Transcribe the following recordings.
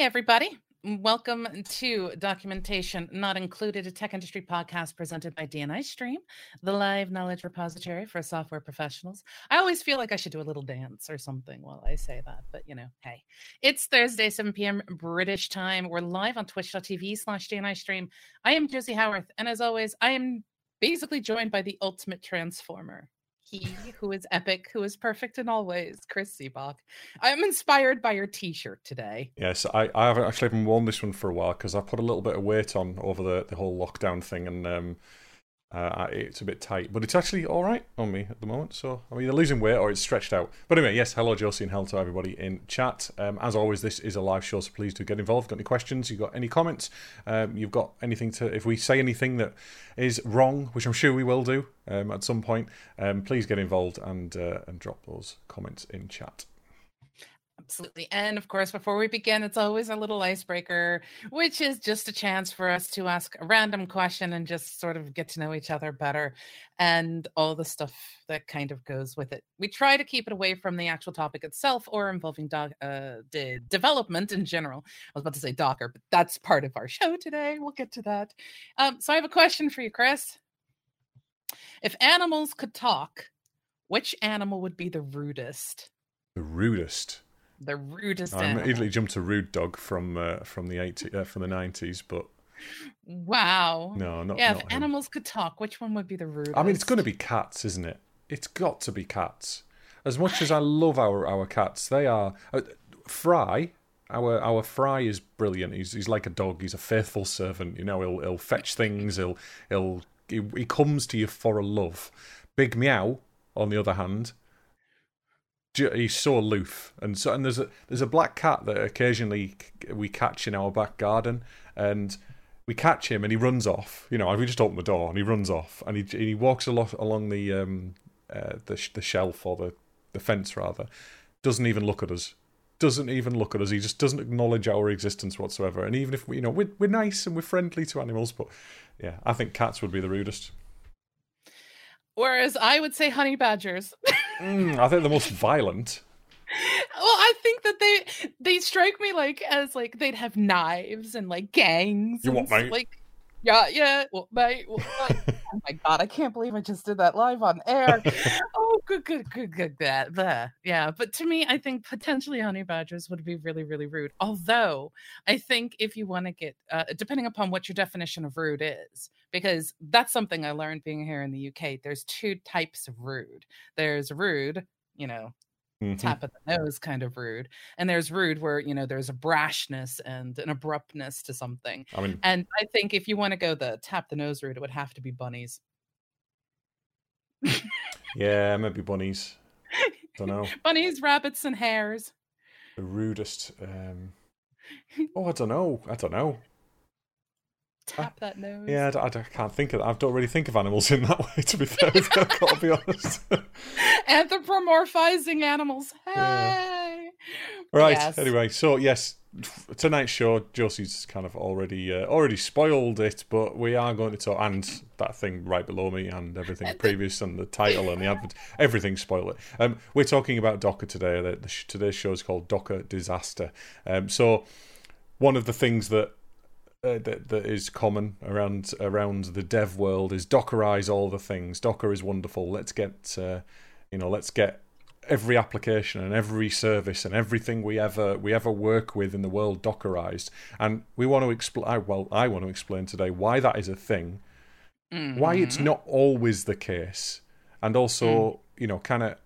Everybody. Welcome to Documentation Not Included, a tech industry podcast presented by DNI Stream, the live knowledge repository for software professionals. I always feel like I should do a little dance or something while I say that, but you know, hey, it's Thursday, 7 p.m. British time. We're live on twitch.tv slash DNI Stream. I am Josie Howarth, and as always, I am basically joined by the ultimate transformer he who is epic, who is perfect in all ways, Chris Seabach. I'm inspired by your T-shirt today. Yes, I, I haven't actually haven't worn this one for a while because I put a little bit of weight on over the, the whole lockdown thing, and um, uh, it's a bit tight, but it's actually all right on me at the moment. So I'm either losing weight or it's stretched out. But anyway, yes, hello Josie and hello to everybody in chat. Um, as always, this is a live show, so please do get involved. Got any questions? You got any comments? Um, you've got anything to? If we say anything that is wrong, which I'm sure we will do um, at some point, um, please get involved and uh, and drop those comments in chat. Absolutely. And of course, before we begin, it's always a little icebreaker, which is just a chance for us to ask a random question and just sort of get to know each other better and all the stuff that kind of goes with it. We try to keep it away from the actual topic itself or involving doc, uh, de- development in general. I was about to say Docker, but that's part of our show today. We'll get to that. Um, so I have a question for you, Chris. If animals could talk, which animal would be the rudest? The rudest the rudest. I immediately jumped to Rude Dog from uh, from the 80, uh, from the nineties, but wow, no, not yeah. Not if him. animals could talk, which one would be the rudest? I mean, it's going to be cats, isn't it? It's got to be cats. As much as I love our our cats, they are uh, Fry. Our our Fry is brilliant. He's he's like a dog. He's a faithful servant. You know, he'll he'll fetch things. He'll he'll he, he comes to you for a love. Big Meow, on the other hand, he's so aloof, and so and there's a there's a black cat that occasionally we catch in our back garden, and we catch him and he runs off. You know, we just open the door and he runs off, and he he walks a lot along the um uh, the the shelf or the the fence rather, doesn't even look at us. Doesn't even look at us. He just doesn't acknowledge our existence whatsoever. And even if we, you know, we're we're nice and we're friendly to animals, but yeah, I think cats would be the rudest. Whereas I would say honey badgers. mm, I think the most violent. Well, I think that they they strike me like as like they'd have knives and like gangs. You want mate? Like yeah, yeah. Well, mate. Well, oh my god, I can't believe I just did that live on air. oh, good, good, good, good. That, that. Yeah, but to me, I think potentially honey badgers would be really, really rude. Although I think if you want to get, uh, depending upon what your definition of rude is, because that's something I learned being here in the UK. There's two types of rude. There's rude, you know, mm-hmm. tap of the nose kind of rude and there's rude where you know there's a brashness and an abruptness to something I mean, and i think if you want to go the tap the nose rude it would have to be bunnies. Yeah maybe bunnies. Don't know. Bunnies rabbits and hares. The rudest um oh i don't know. I don't know tap that nose. Yeah, I, I, can't think of that. I don't really think of animals in that way, to be fair. I've got to be honest. Anthropomorphizing animals. Hey. Yeah. Right. Yes. Anyway, so yes, tonight's show, Josie's kind of already uh, already spoiled it, but we are going to talk and that thing right below me and everything previous and the title and the advert, everything spoil it. Um, we're talking about Docker today. The, the, today's show is called Docker Disaster. Um, so one of the things that uh, that that is common around around the dev world is Dockerize all the things. Docker is wonderful. Let's get uh, you know let's get every application and every service and everything we ever we ever work with in the world Dockerized. And we want to explain. Well, I want to explain today why that is a thing, mm-hmm. why it's mm-hmm. not always the case, and also mm. you know kind of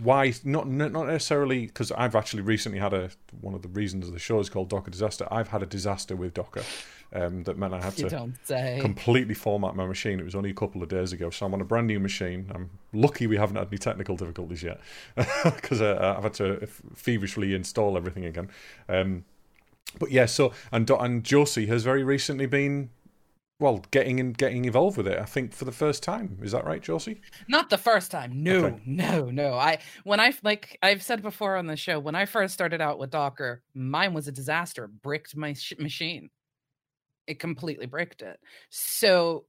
why not not necessarily because I've actually recently had a one of the reasons the show is called Docker disaster. I've had a disaster with Docker um, that meant I had to completely format my machine. It was only a couple of days ago, so I'm on a brand new machine. I'm lucky we haven't had any technical difficulties yet because uh, I've had to feverishly install everything again. Um, but yeah, so and and Josie has very recently been well, getting in, getting involved with it. I think for the first time. Is that right, Josie? Not the first time. No, okay. no, no. I when I like I've said before on the show when I first started out with Docker, mine was a disaster. Bricked my sh- machine. It completely bricked it. So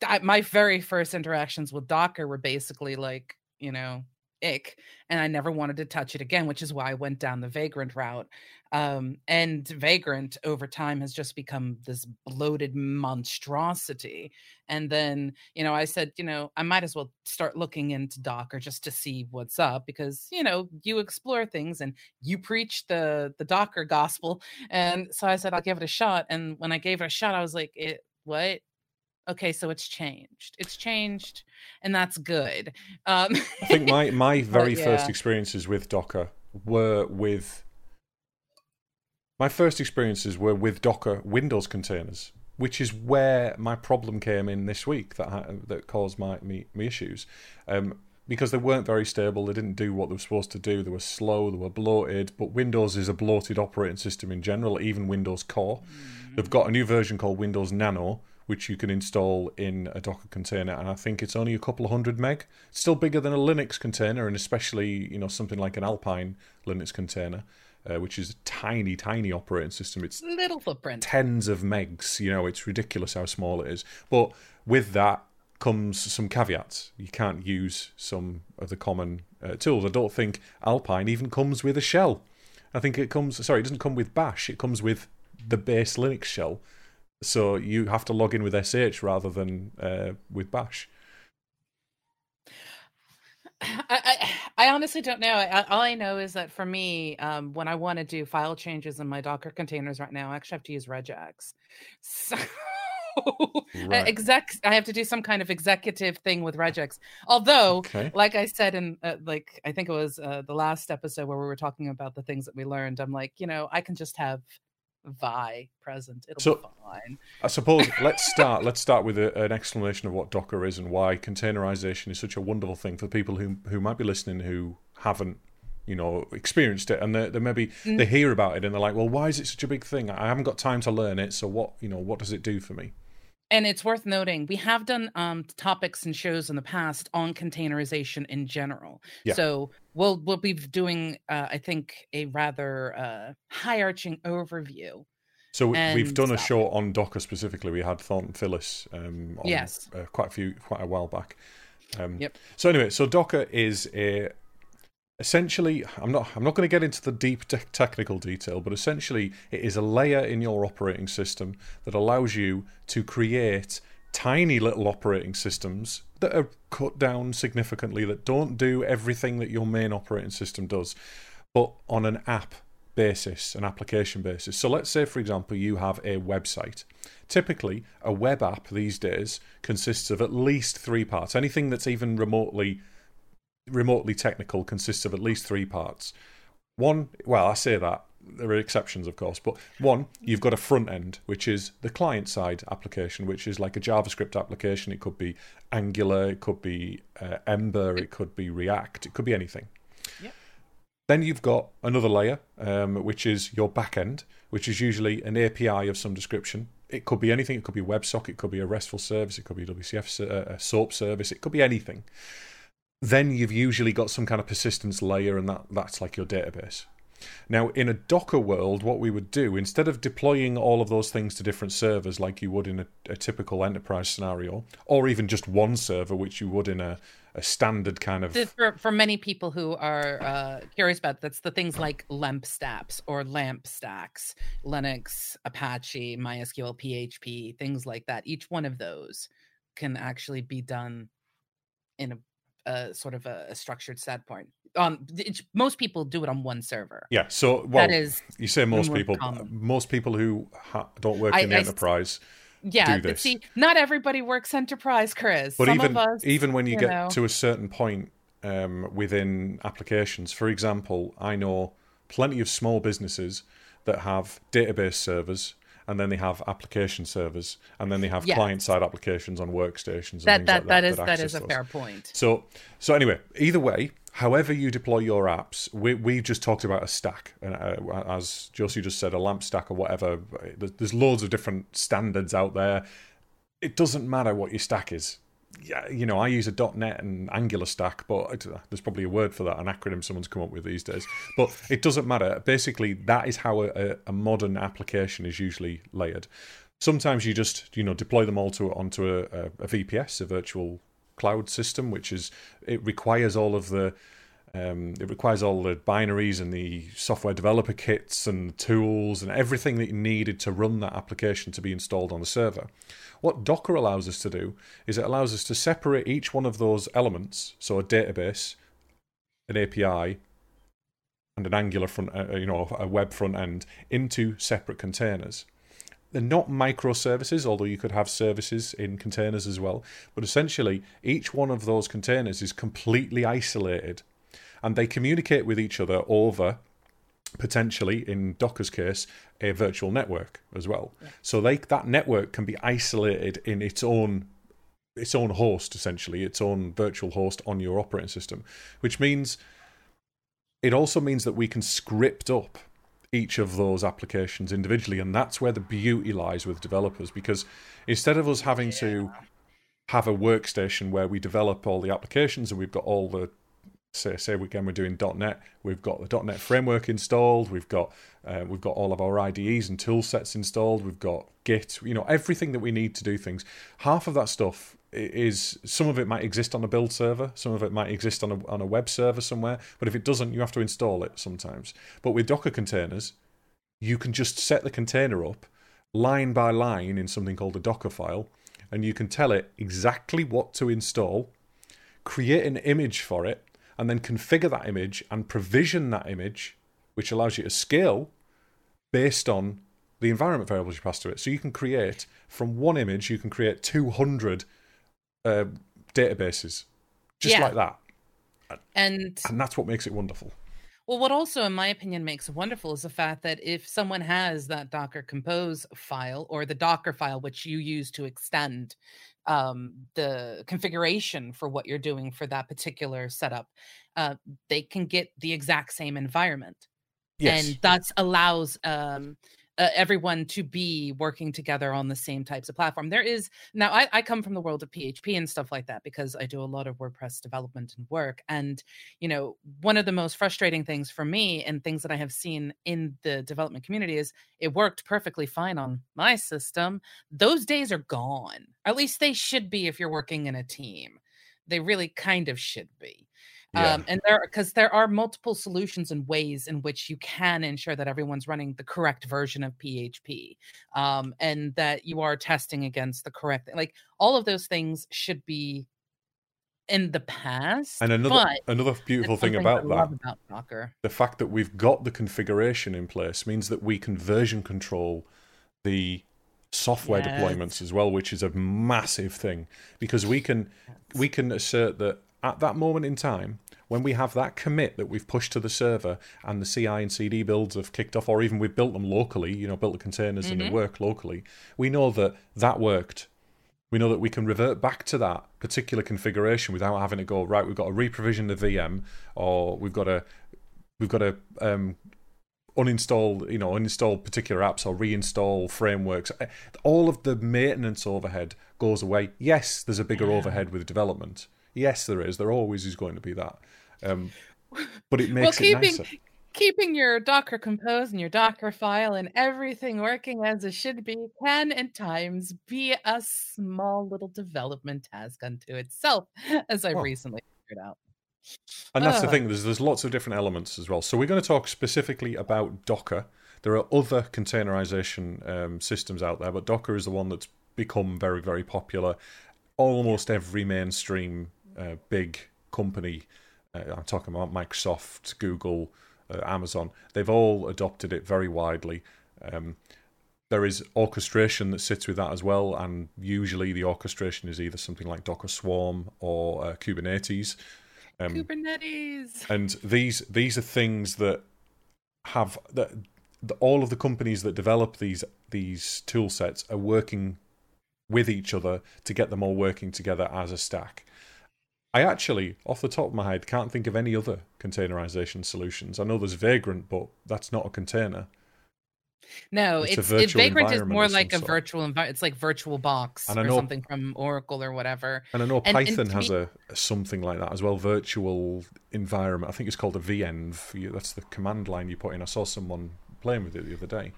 that, my very first interactions with Docker were basically like, you know, ick and I never wanted to touch it again, which is why I went down the Vagrant route. Um, and Vagrant over time has just become this bloated monstrosity. And then, you know, I said, you know, I might as well start looking into Docker just to see what's up because, you know, you explore things and you preach the the Docker gospel. And so I said, I'll give it a shot. And when I gave it a shot, I was like, it what? Okay so it's changed it's changed and that's good um i think my my very yeah. first experiences with docker were with my first experiences were with docker windows containers which is where my problem came in this week that I, that caused my me, me issues um, because they weren't very stable they didn't do what they were supposed to do they were slow they were bloated but windows is a bloated operating system in general even windows core mm-hmm. they've got a new version called windows nano which you can install in a Docker container, and I think it's only a couple of hundred meg. It's still bigger than a Linux container, and especially you know something like an Alpine Linux container, uh, which is a tiny, tiny operating system. It's little footprint, tens of megs. You know, it's ridiculous how small it is. But with that comes some caveats. You can't use some of the common uh, tools. I don't think Alpine even comes with a shell. I think it comes. Sorry, it doesn't come with Bash. It comes with the base Linux shell so you have to log in with SH rather than uh, with Bash. I, I, I, honestly don't know. I, all I know is that for me, um, when I want to do file changes in my Docker containers right now, I actually have to use regex. So right. exec, I have to do some kind of executive thing with regex. Although, okay. like I said in, uh, like I think it was uh, the last episode where we were talking about the things that we learned. I'm like, you know, I can just have Vi present. It'll so, be fine. I suppose let's start. let's start with a, an explanation of what Docker is and why containerization is such a wonderful thing for people who who might be listening who haven't you know experienced it and they, they maybe mm. they hear about it and they're like well why is it such a big thing i haven't got time to learn it so what you know what does it do for me and it's worth noting we have done um, topics and shows in the past on containerization in general. Yeah. so we'll we'll be doing uh, i think a rather uh, high arching overview so and, we've done a show on docker specifically. We had thornton phillis um, on, yes. uh, quite a few quite a while back. Um, yep. so anyway so docker is a essentially i'm not i'm not going to get into the deep te- technical detail but essentially it is a layer in your operating system that allows you to create tiny little operating systems that are cut down significantly that don't do everything that your main operating system does but on an app basis an application basis. So let's say for example you have a website. Typically a web app these days consists of at least three parts. Anything that's even remotely remotely technical consists of at least three parts. One, well, I say that there are exceptions, of course, but one, you've got a front end, which is the client side application, which is like a JavaScript application. It could be Angular, it could be uh, Ember, it could be React, it could be anything. Yep. Then you've got another layer, um, which is your back end, which is usually an API of some description. It could be anything. It could be WebSocket, it could be a RESTful service, it could be a WCF, uh, a SOAP service, it could be anything then you've usually got some kind of persistence layer, and that, that's like your database. Now, in a Docker world, what we would do, instead of deploying all of those things to different servers like you would in a, a typical enterprise scenario, or even just one server, which you would in a, a standard kind of. For, for many people who are uh, curious about that's the things like LAMP stacks or LAMP stacks, Linux, Apache, MySQL, PHP, things like that. Each one of those can actually be done in a a sort of a, a structured set point. Um, most people do it on one server. Yeah. So well, that is you say most people. Common. Most people who ha- don't work in the I, enterprise. Yeah, but see, not everybody works enterprise, Chris. But Some even us, even when you, you get know. to a certain point um, within applications, for example, I know plenty of small businesses that have database servers and then they have application servers, and then they have yes. client-side applications on workstations. that that, like that, that is that, that is a those. fair point. So so anyway, either way, however you deploy your apps, we we just talked about a stack, and uh, as Josie just said, a lamp stack or whatever. There's loads of different standards out there. It doesn't matter what your stack is yeah, you know, I use a .NET and Angular stack, but there's probably a word for that, an acronym someone's come up with these days. But it doesn't matter. Basically, that is how a, a modern application is usually layered. Sometimes you just, you know, deploy them all to onto a, a, a VPS, a virtual cloud system, which is it requires all of the Um, it requires all the binaries and the software developer kits and tools and everything that you needed to run that application to be installed on the server. What Docker allows us to do is it allows us to separate each one of those elements, so a database, an API, and an Angular front, uh, you know, a web front end, into separate containers. They're not microservices, although you could have services in containers as well. But essentially, each one of those containers is completely isolated and they communicate with each other over potentially in docker's case a virtual network as well yeah. so they that network can be isolated in its own its own host essentially its own virtual host on your operating system which means it also means that we can script up each of those applications individually and that's where the beauty lies with developers because instead of us having yeah. to have a workstation where we develop all the applications and we've got all the say say again we're doing .NET, we've got the .NET framework installed, we've got uh, we've got all of our IDEs and tool sets installed, we've got Git, you know everything that we need to do things. Half of that stuff is some of it might exist on a build server, some of it might exist on a on a web server somewhere, but if it doesn't, you have to install it sometimes. But with Docker containers, you can just set the container up line by line in something called a Docker file, and you can tell it exactly what to install, create an image for it, and then configure that image and provision that image, which allows you to scale based on the environment variables you pass to it. So you can create from one image, you can create 200 uh, databases just yeah. like that. And and that's what makes it wonderful. Well, what also, in my opinion, makes it wonderful is the fact that if someone has that Docker Compose file or the Docker file, which you use to extend um, the configuration for what you're doing for that particular setup, uh, they can get the exact same environment. Yes. And that allows um, uh, everyone to be working together on the same types of platform. There is now I, I, come from the world of PHP and stuff like that because I do a lot of WordPress development and work. And you know, one of the most frustrating things for me and things that I have seen in the development community is it worked perfectly fine on my system. Those days are gone. At least they should be if you're working in a team. They really kind of should be. Yeah. Um, and there, because there are multiple solutions and ways in which you can ensure that everyone's running the correct version of PHP, um, and that you are testing against the correct, like all of those things should be in the past. And another another beautiful thing about that, about Docker, the fact that we've got the configuration in place means that we can version control the software yes. deployments as well, which is a massive thing because we can we can assert that at that moment in time, when we have that commit that we've pushed to the server and the CI and CD builds have kicked off, or even we've built them locally, you know, built the containers mm-hmm. and they mm-hmm. work locally, we know that that worked. We know that we can revert back to that particular configuration without having to go right. We've got to reprovision the VM, or we've got to we've got to um, uninstall, you know, uninstall particular apps or reinstall frameworks. All of the maintenance overhead goes away. Yes, there's a bigger yeah. overhead with development, Yes, there is. There always is going to be that. Um, but it makes well, keeping, it nicer. Keeping your Docker Compose and your Docker file and everything working as it should be can at times be a small little development task unto itself, as I oh. recently figured out. And that's the thing. There's there's lots of different elements as well. So we're going to talk specifically about Docker. There are other containerization um, systems out there, but Docker is the one that's become very very popular. Almost every mainstream uh, big company, uh, I'm talking about Microsoft, Google, uh, Amazon, they've all adopted it very widely. Um, there is orchestration that sits with that as well, and usually the orchestration is either something like Docker Swarm or uh, Kubernetes. Um, Kubernetes. And these these are things that have that all of the companies that develop these these tool sets are working with each other to get them all working together as a stack. I actually, off the top of my head, can't think of any other containerization solutions. I know there's Vagrant, but that's not a container. No, it's, it's it, Vagrant is more like a sort. virtual environment. It's like VirtualBox and or know, something from Oracle or whatever. And I know and, Python and has me, a something like that as well. Virtual environment. I think it's called a venv. That's the command line you put in. I saw someone playing with it the other day.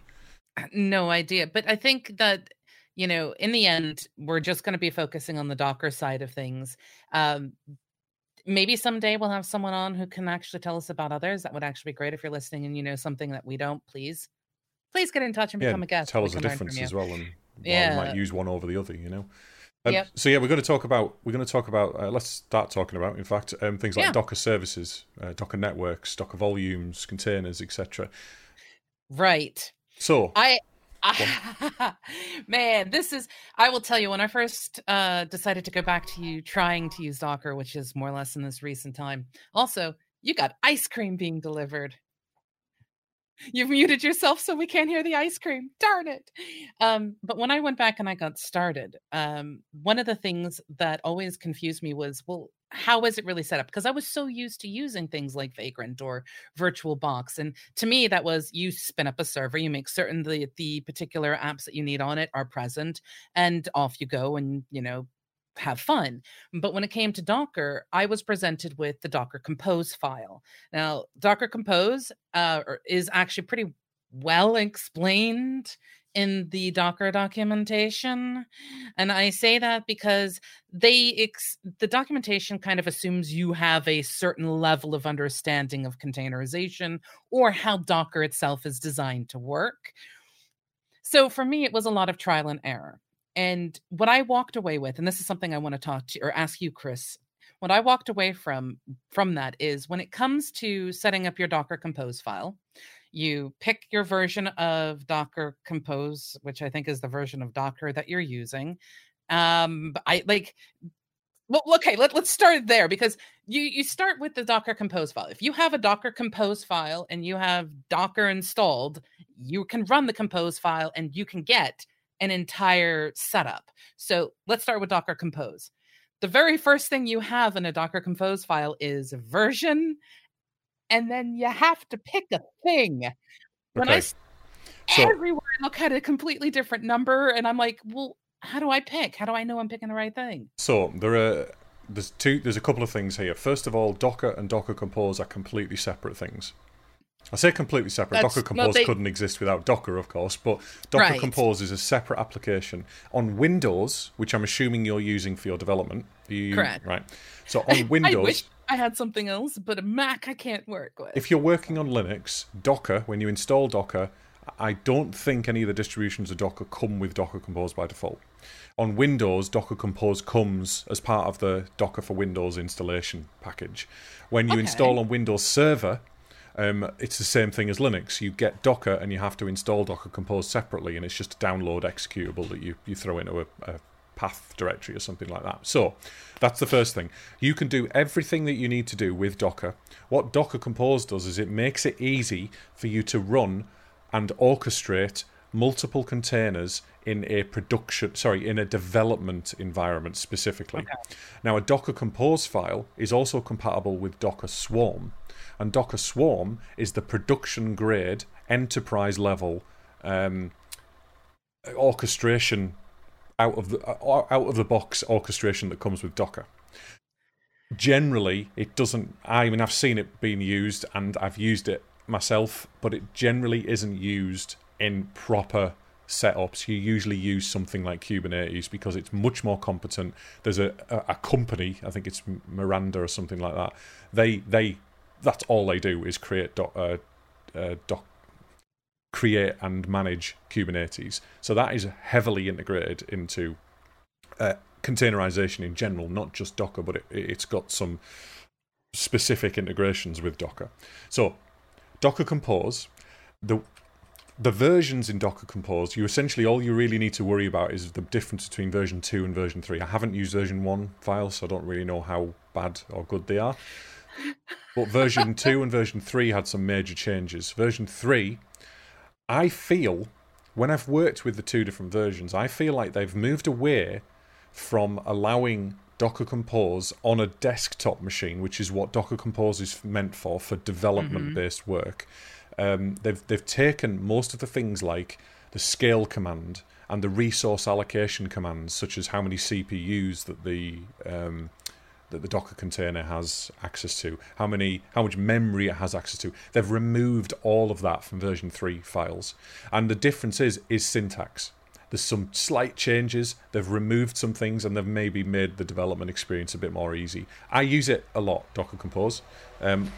No idea, but I think that you know, in the end, we're just going to be focusing on the Docker side of things. Um, maybe someday we'll have someone on who can actually tell us about others. That would actually be great if you're listening and you know something that we don't. Please, please get in touch and Yeah, become a guest. tell us the can learn from difference as well, and why we might use one over the other. You know. Um, Yep. So yeah, we're going to talk about we're going to talk about uh, let's start talking about in fact um, things like Yeah. Docker services, uh, Docker networks, Docker volumes, containers, etc. Right. So I man, this is I will tell you when I first uh decided to go back to you trying to use Docker, which is more or less in this recent time. Also, you got ice cream being delivered. You've muted yourself so we can't hear the ice cream. Darn it. Um, but when I went back and I got started, um, one of the things that always confused me was, well, how is it really set up? Because I was so used to using things like Vagrant or Virtual Box, And to me, that was you spin up a server, you make certain the the particular apps that you need on it are present, and off you go and you know have fun. But when it came to Docker, I was presented with the Docker Compose file. Now, Docker Compose uh, is actually pretty well explained in the Docker documentation. And I say that because they ex- the documentation kind of assumes you have a certain level of understanding of containerization or how Docker itself is designed to work. So for me, it was a lot of trial and error. And what I walked away with, and this is something I want to talk to or ask you, Chris, what I walked away from from that is when it comes to setting up your Docker Compose file, you pick your version of Docker Compose, which I think is the version of Docker that you're using. Um, I like well, okay, let, let's start there because you you start with the Docker Compose file. If you have a Docker Compose file and you have Docker installed, you can run the Compose file and you can get an entire setup. So let's start with Docker Compose. The very first thing you have in a Docker Compose file is version, and then you have to pick a thing. When I Okay. s- So- everywhere I look at a completely different number, and I'm like, well, how do I pick? How do I know I'm picking the right thing? So there are there's two there's a couple of things here. First of all, Docker and Docker Compose are completely separate things. I say completely separate. That's- Docker no, Compose they- couldn't exist without Docker, of course, but Docker Right. Compose is a separate application on Windows, which I'm assuming you're using for your development. You, Correct. Right. So on Windows, I had something else, but a Mac I can't work with. if you're working on Linux, Docker, when you install Docker, I don't think any of the distributions of Docker come with Docker Compose by default. On Windows, Docker Compose comes as part of the Docker for Windows installation package. When you Okay. install on Windows Server, um, it's the same thing as Linux. You get Docker and you have to install Docker Compose separately, and it's just a download executable that you, you throw into a, a path directory or something like that. So that's the first thing. You can do everything that you need to do with Docker. What Docker Compose does is it makes it easy for you to run and orchestrate multiple containers in a production sorry in a development environment specifically now a docker compose file is also compatible with docker swarm and docker swarm is the production grade enterprise level um, orchestration out of the uh, out of the box orchestration that comes with docker. Generally it doesn't i mean i've seen it being used and i've used it myself but it generally isn't used in proper setups. You usually use something like kubernetes because it's much more competent. There's a, a, a company i think it's miranda or something like that. They they that's all they do is create doc, uh, uh, create and manage kubernetes so that is heavily integrated into uh, containerization in general, not just Docker, but it, it's got some specific integrations with Docker. So, Docker Compose, the the versions in Docker Compose, you essentially all you really need to worry about is the difference between version two and version three. I haven't used version one files, so I don't really know how bad or good they are. But version two and version three had some major changes. Version three, I feel when I've worked with the two different versions, I feel like they've moved away from allowing Docker Compose on a desktop machine, which is what Docker Compose is meant for, for development based work. Um, they've they've taken most of the things like the scale command and the resource allocation commands, such as how many CPUs that the um, that the Docker container has access to, how many, how much memory it has access to. They've removed all of that from version three files, and the difference is is syntax. There's some slight changes. They've removed some things and they've maybe made the development experience a bit more easy. I use it a lot, Docker Compose. Um,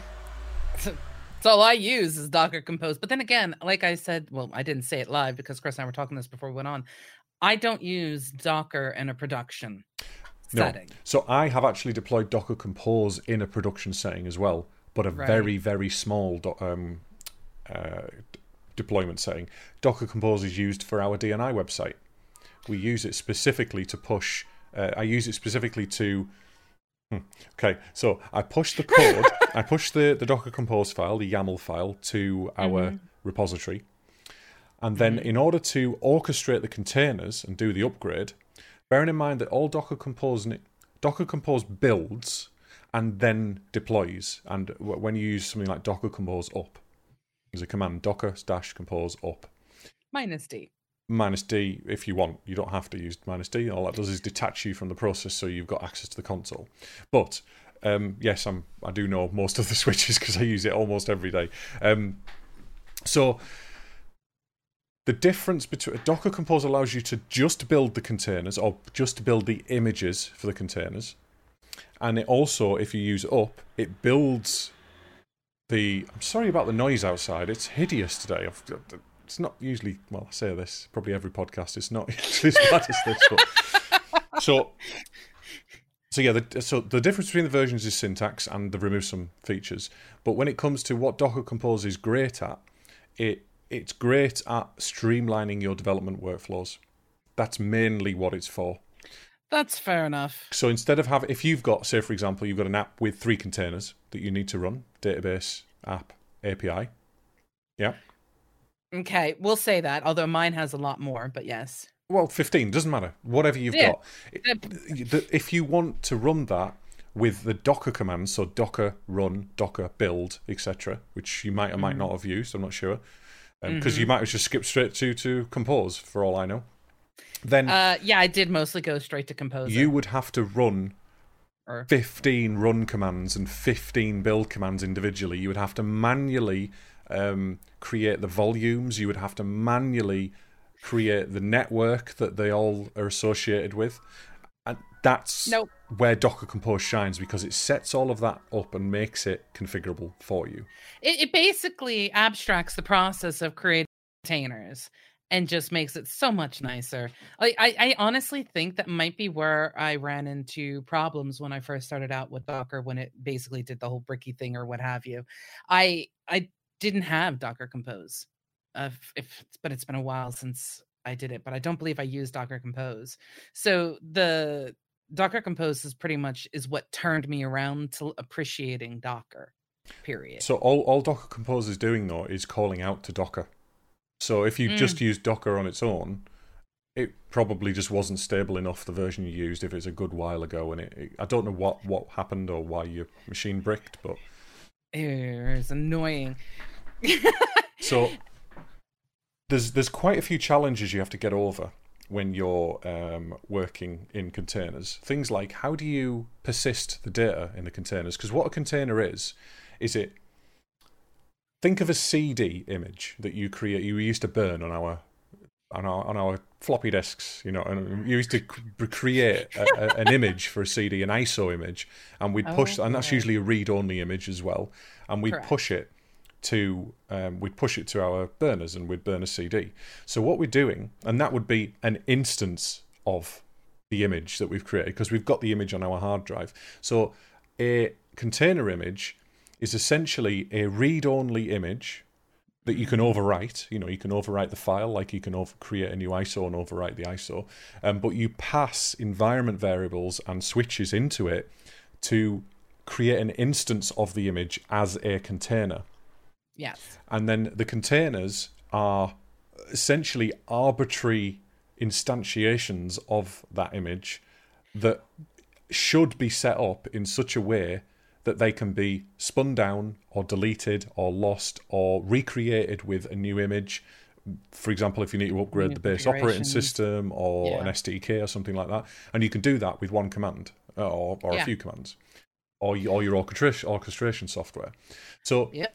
all I use is Docker Compose. But then again, like I said, well, I didn't say it live because Chris and I were talking this before we went on. I don't use Docker in a production no. So I have actually deployed Docker Compose in a production setting as well, but a right. very, very small do- um, uh, deployment setting. Docker Compose is used for our DNI website. We use it specifically to push. Uh, I use it specifically to Hmm. Okay, so I push the code, I push the, the Docker Compose file, the YAML file, to our mm-hmm. repository. And then, in order to orchestrate the containers and do the upgrade, bearing in mind that all Docker Compose, Docker Compose builds and then deploys. And when you use something like Docker Compose up, there's a command Docker dash compose up. Minus D minus D if you want. You don't have to use minus D. All that does is detach you from the process so you've got access to the console. But um, yes, I'm, I do know most of the switches because I use it almost every day. Um, so the difference between Docker Compose allows you to just build the containers or just build the images for the containers. And it also, if you use up, it builds the. I'm sorry about the noise outside. It's hideous today. I've, it's not usually well I say this probably every podcast it's not usually as bad as this but so so yeah the, so the difference between the versions is syntax and they've removed some features but when it comes to what Docker Compose is great at it it's great at streamlining your development workflows that's mainly what it's for that's fair enough so instead of having if you've got say for example you've got an app with three containers that you need to run database app API yeah Okay, we'll say that. Although mine has a lot more, but yes. Well, fifteen doesn't matter. Whatever you've yeah. got. If you want to run that with the Docker commands, so Docker run, Docker build, etc., which you might or might mm-hmm. not have used. I'm not sure because um, mm-hmm. you might have just skipped straight to to compose for all I know. Then, uh, yeah, I did mostly go straight to compose. You would have to run or... 15 run commands and 15 build commands individually. You would have to manually um, create the volumes. You would have to manually create the network that they all are associated with. And that's nope. Where Docker Compose shines because it sets all of that up and makes it configurable for you. It, it basically abstracts the process of creating containers and just makes it so much nicer. I, I, I, honestly think that might be where I ran into problems when I first started out with Docker when it basically did the whole bricky thing or what have you. I I didn't have Docker Compose. Uh, if but it's been a while since I did it, but I don't believe I used Docker Compose. So the Docker Compose is pretty much is what turned me around to appreciating Docker. Period. So all all Docker Compose is doing though is calling out to Docker. So if you mm. just use Docker on its own, it probably just wasn't stable enough. The version you used, if it's a good while ago, and it, it I don't know what what happened or why your machine bricked, but it's annoying. so there's there's quite a few challenges you have to get over when you're um, working in containers. Things like how do you persist the data in the containers? Because what a container is, is it think of a CD image that you create you used to burn on our on our on our floppy disks, you know, and you used to create a, a, an image for a CD, an ISO image, and we'd push, oh, and that's usually a read-only image as well, and we'd Correct. push it to um, we'd push it to our burners and we'd burn a CD. So what we're doing, and that would be an instance of the image that we've created because we've got the image on our hard drive. So a container image is essentially a read-only image that you can overwrite. You know, you can overwrite the file, like you can over- create a new ISO and overwrite the ISO. Um, but you pass environment variables and switches into it to create an instance of the image as a container. Yes. And then the containers are essentially arbitrary instantiations of that image that should be set up in such a way that they can be spun down or deleted or lost or recreated with a new image. For example, if you need to upgrade the base operating system or yeah. an SDK or something like that, and you can do that with one command uh, or, or yeah. a few commands, or, or your orchestration, orchestration software. So yep.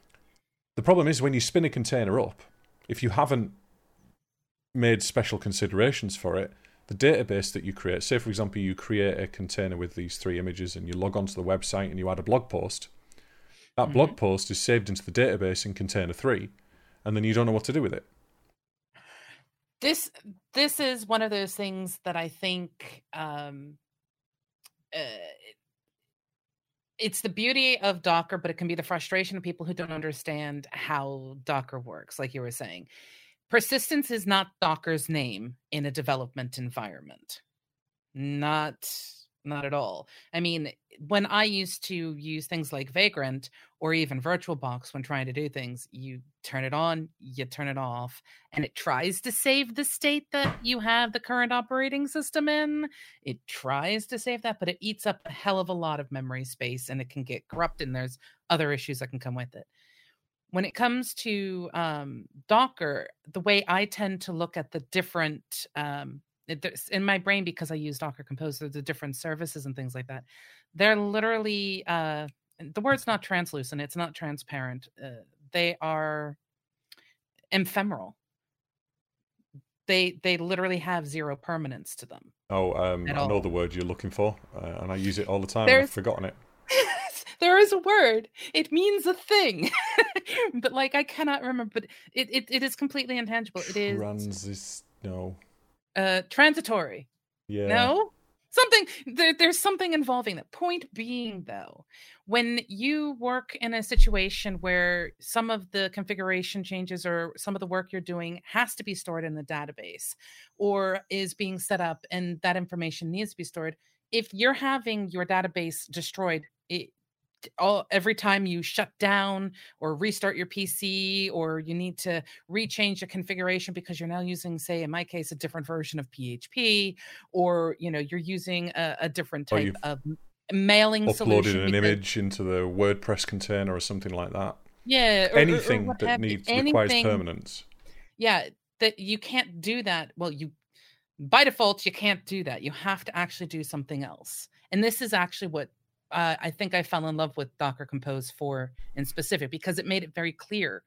The problem is when you spin a container up, if you haven't made special considerations for it, the database that you create, say for example, you create a container with these three images and you log onto the website and you add a blog post, that mm-hmm. blog post is saved into the database in container three, and then you don't know what to do with it. This this is one of those things that I think um, uh, it's the beauty of Docker, but it can be the frustration of people who don't understand how Docker works, like you were saying. Persistence is not Docker's name in a development environment. Not not at all. I mean, when I used to use things like Vagrant or even VirtualBox when trying to do things, you turn it on, you turn it off, and it tries to save the state that you have the current operating system in. It tries to save that, but it eats up a hell of a lot of memory space and it can get corrupted, and there's other issues that can come with it. When it comes to um, Docker, the way I tend to look at the different um, in my brain because I use Docker Compose, the different services and things like that. They're literally uh, the word's not translucent. It's not transparent. Uh, they are ephemeral. They they literally have zero permanence to them. Oh, um, I know the word you're looking for, uh, and I use it all the time. I've forgotten it. there is a word. It means a thing, but like I cannot remember. But it, it, it is completely intangible. It is Trans no uh transitory. Yeah. No something there, there's something involving that. Point being though when you work in a situation where some of the configuration changes or some of the work you're doing has to be stored in the database or is being set up and that information needs to be stored if you're having your database destroyed it, all every time you shut down or restart your PC or you need to rechange the configuration because you're now using, say, in my case, a different version of PHP, or you know you're using a, a different type of mailing uploading solution an image into the WordPress container or something like that. Yeah, or, anything or that needs anything, requires permanence. Yeah, that you can't do that. Well, you by default you can't do that. You have to actually do something else. And this is actually what uh, I think I fell in love with Docker Compose for in specific because it made it very clear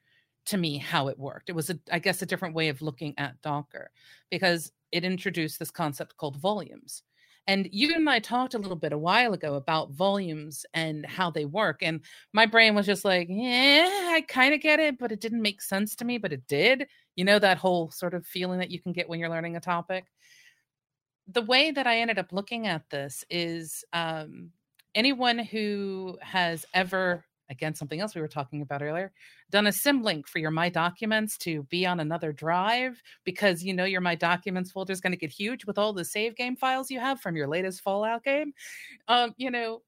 to me how it worked. It was, a, I guess, a different way of looking at Docker because it introduced this concept called volumes. And you and I talked a little bit a while ago about volumes and how they work. And my brain was just like, yeah, I kind of get it, but it didn't make sense to me, but it did. You know, that whole sort of feeling that you can get when you're learning a topic. The way that I ended up looking at this is um, anyone who has ever again something else we were talking about earlier done a symlink for your my documents to be on another drive because you know your my documents folder is going to get huge with all the save game files you have from your latest fallout game. Um you know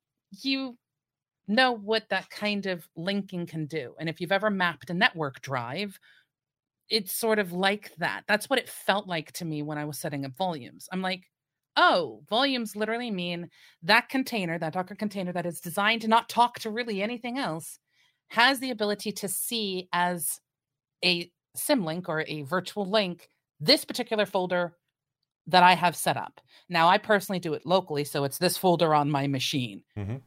you know what that kind of linking can do and if you've ever mapped a network drive it's sort of like that. That's what it felt like to me when i was setting up volumes. I'm like oh, volumes literally mean that container, that Docker container that is designed to not talk to really anything else, has the ability to see as a symlink or a virtual link this particular folder that I have set up. Now, I personally do it locally, so it's this folder on my machine. Mm-hmm.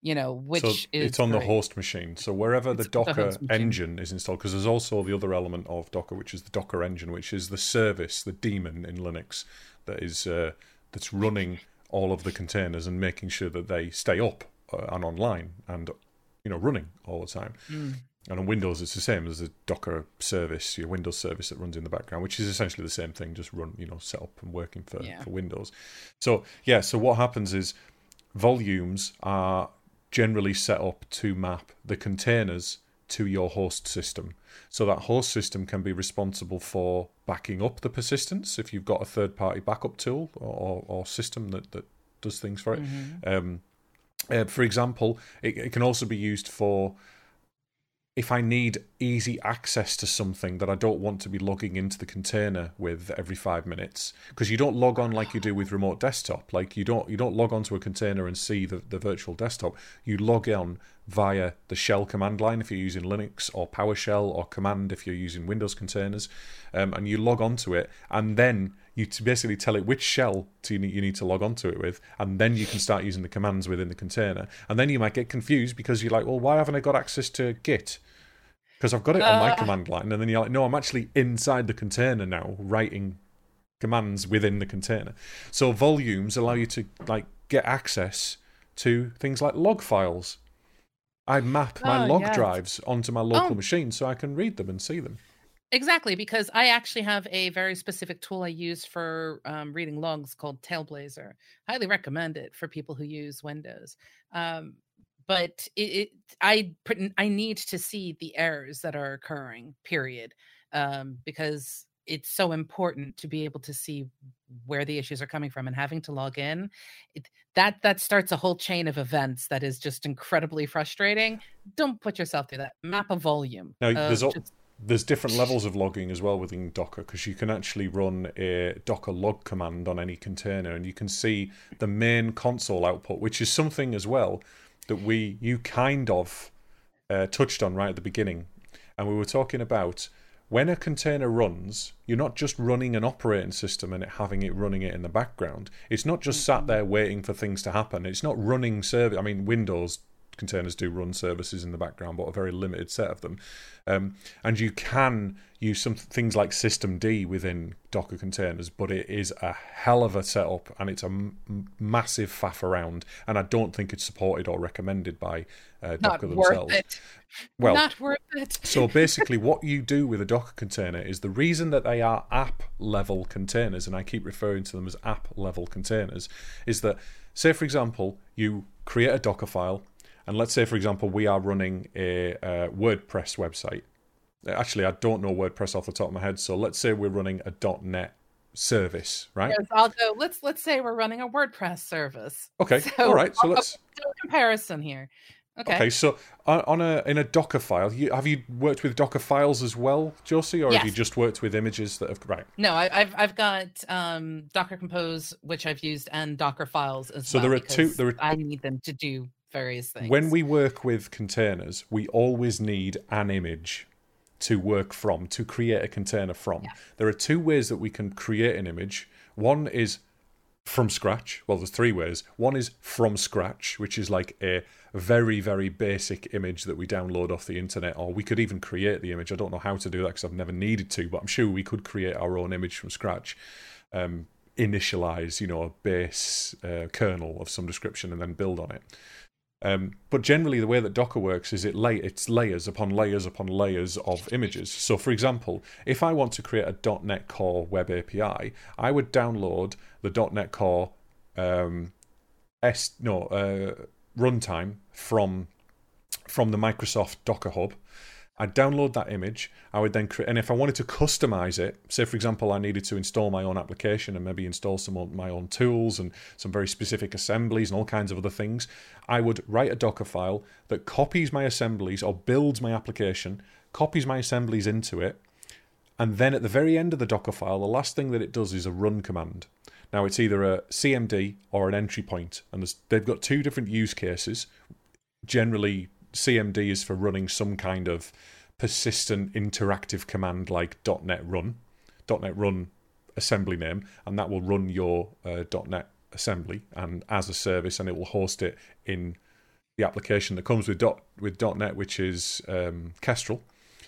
You know, which so is it's on great. the host machine. So wherever it's the Docker the engine is installed, because there's also the other element of Docker, which is the Docker engine, which is the service, the daemon in Linux that is uh, that's running all of the containers and making sure that they stay up uh, and online and you know running all the time. Mm. And on Windows, it's the same as a Docker service, your Windows service that runs in the background, which is essentially the same thing, just run, you know, set up and working for, yeah. for Windows. So yeah, so what happens is volumes are generally set up to map the containers to your host system. So that host system can be responsible for backing up the persistence if you've got a third party backup tool or, or system that, that does things for it. Mm-hmm. Um, uh, for example, it, it, can also be used for if I need easy access to something that I don't want to be logging into the container with every five minutes, because you don't log on like you do with remote desktop. Like you don't you don't log onto a container and see the, the virtual desktop. You log on via the shell command line if you're using Linux, or PowerShell, or command if you're using Windows containers, um, and you log onto it, and then you basically tell it which shell to you need to log onto it with, and then you can start using the commands within the container. And then you might get confused because you're like, well, why haven't I got access to Git? Because I've got it on my Uh. command line, and then you're like, no, I'm actually inside the container now, writing commands within the container. So volumes allow you to like get access to things like log files. I map my Oh, log yes. drives onto my local Oh. machine so I can read them and see them. Exactly, because I actually have a very specific tool I use for um, reading logs called Tailblazer. Highly recommend it for people who use Windows. Um, but it, it, I I need to see the errors that are occurring. Period, um, because it's so important to be able to see where the issues are coming from and having to log in. It, that that starts a whole chain of events that is just incredibly frustrating. Don't put yourself through that. Map a volume. Now, there's al- just- There's different levels of logging as well within Docker because you can actually run a Docker log command on any container and you can see the main console output, which is something as well that we you kind of uh, touched on right at the beginning. And we were talking about when a container runs, you're not just running an operating system and it having it running it in the background. It's not just sat there waiting for things to happen. It's not running service. I mean, Windows containers do run services in the background, but a very limited set of them. Um, and you can use some things like systemd within Docker containers, but it is a hell of a setup and it's a m- massive faff around. And I don't think it's supported or recommended by uh, not Docker worth themselves. it. Well, not worth it. so basically, what you do with a Docker container is the reason that they are app level containers, and I keep referring to them as app level containers, is that, say, for example, you create a Docker file, and let's say, for example, we are running a uh, WordPress website. Actually, I don't know WordPress off the top of my head, so let's say we're running a .NET service, right? Yes, I'll go. Let's let's say we're running a WordPress service. Okay, So, all right. So let's. Do a comparison here. Okay. Okay, so on a in a Docker file, you, have you worked with Docker files as well, Josie, or have you just worked with images that have right? No, I, I've I've got um, Docker Compose, which I've used, and Docker files as So well. there are two- there are- I need them to do various things. When we work with containers, we always need an image to work from, to create a container from. There are two ways that we can create an image. One is from scratch. Well, there's three ways. One is from scratch, which is like a very, very basic image that we download off the internet, or we could even create the image. I don't know how to do that because I've never needed to, but I'm sure we could create our own image from scratch. Um, initialize, you know, a base uh, kernel of some description and then build on it. Um, but generally, the way that Docker works is it lay it's layers upon layers upon layers of images. So, for example, if I want to create a .NET Core web API, I would download the .NET Core um, S no uh, runtime from from the Microsoft Docker Hub. I'd download that image. I would then create, and if I wanted to customize it, say for example, I needed to install my own application and maybe install some of my own tools and some very specific assemblies and all kinds of other things, I would write a Docker file that copies my assemblies or builds my application, copies my assemblies into it, and then at the very end of the Docker file, the last thing that it does is a run command. Now it's either a CMD or an entry point, and they've got two different use cases. Generally, CMD is for running some kind of persistent interactive command like .NET Run, .NET Run assembly name, and that will run your uh, .NET assembly and as a service, and it will host it in the application that comes with dot, with .NET, which is um, Kestrel,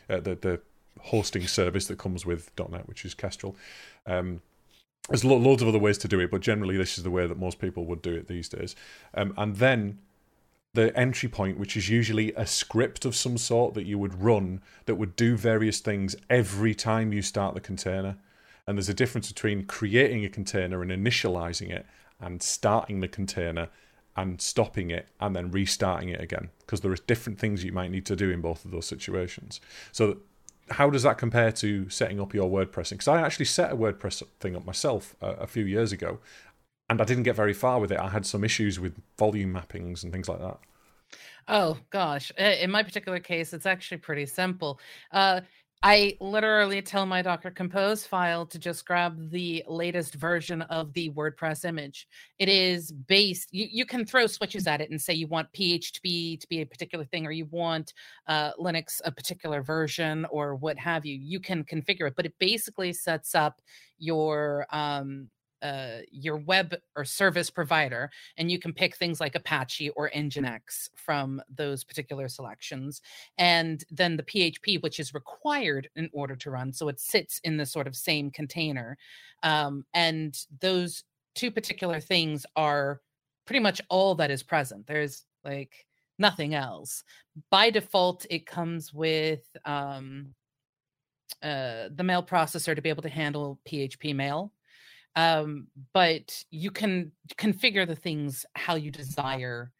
uh, the the hosting service that comes with .NET, which is Kestrel. Um, there's lo- loads of other ways to do it, but generally this is the way that most people would do it these days. Um, and then the entry point, which is usually a script of some sort that you would run that would do various things every time you start the container. And there's a difference between creating a container and initializing it and starting the container and stopping it and then restarting it again because there are different things you might need to do in both of those situations. So how does that compare to setting up your WordPress? Because I actually set a WordPress thing up myself a, a few years ago, and I didn't get very far with it. I had some issues with volume mappings and things like that. Oh gosh, in my particular case, it's actually pretty simple. Uh, I literally tell my Docker Compose file to just grab the latest version of the WordPress image. It is based. You you can throw switches at it and say you want PHP to be a particular thing, or you want uh, Linux a particular version, or what have you. You can configure it, but it basically sets up your um, uh, your web or service provider, and you can pick things like Apache or Nginx from those particular selections. And then the PHP, which is required in order to run. So it sits in the sort of same container. Um, and those two particular things are pretty much all that is present. There's like nothing else. By default, it comes with um, uh, the mail processor to be able to handle PHP mail. Um, but you can configure the things how you desire.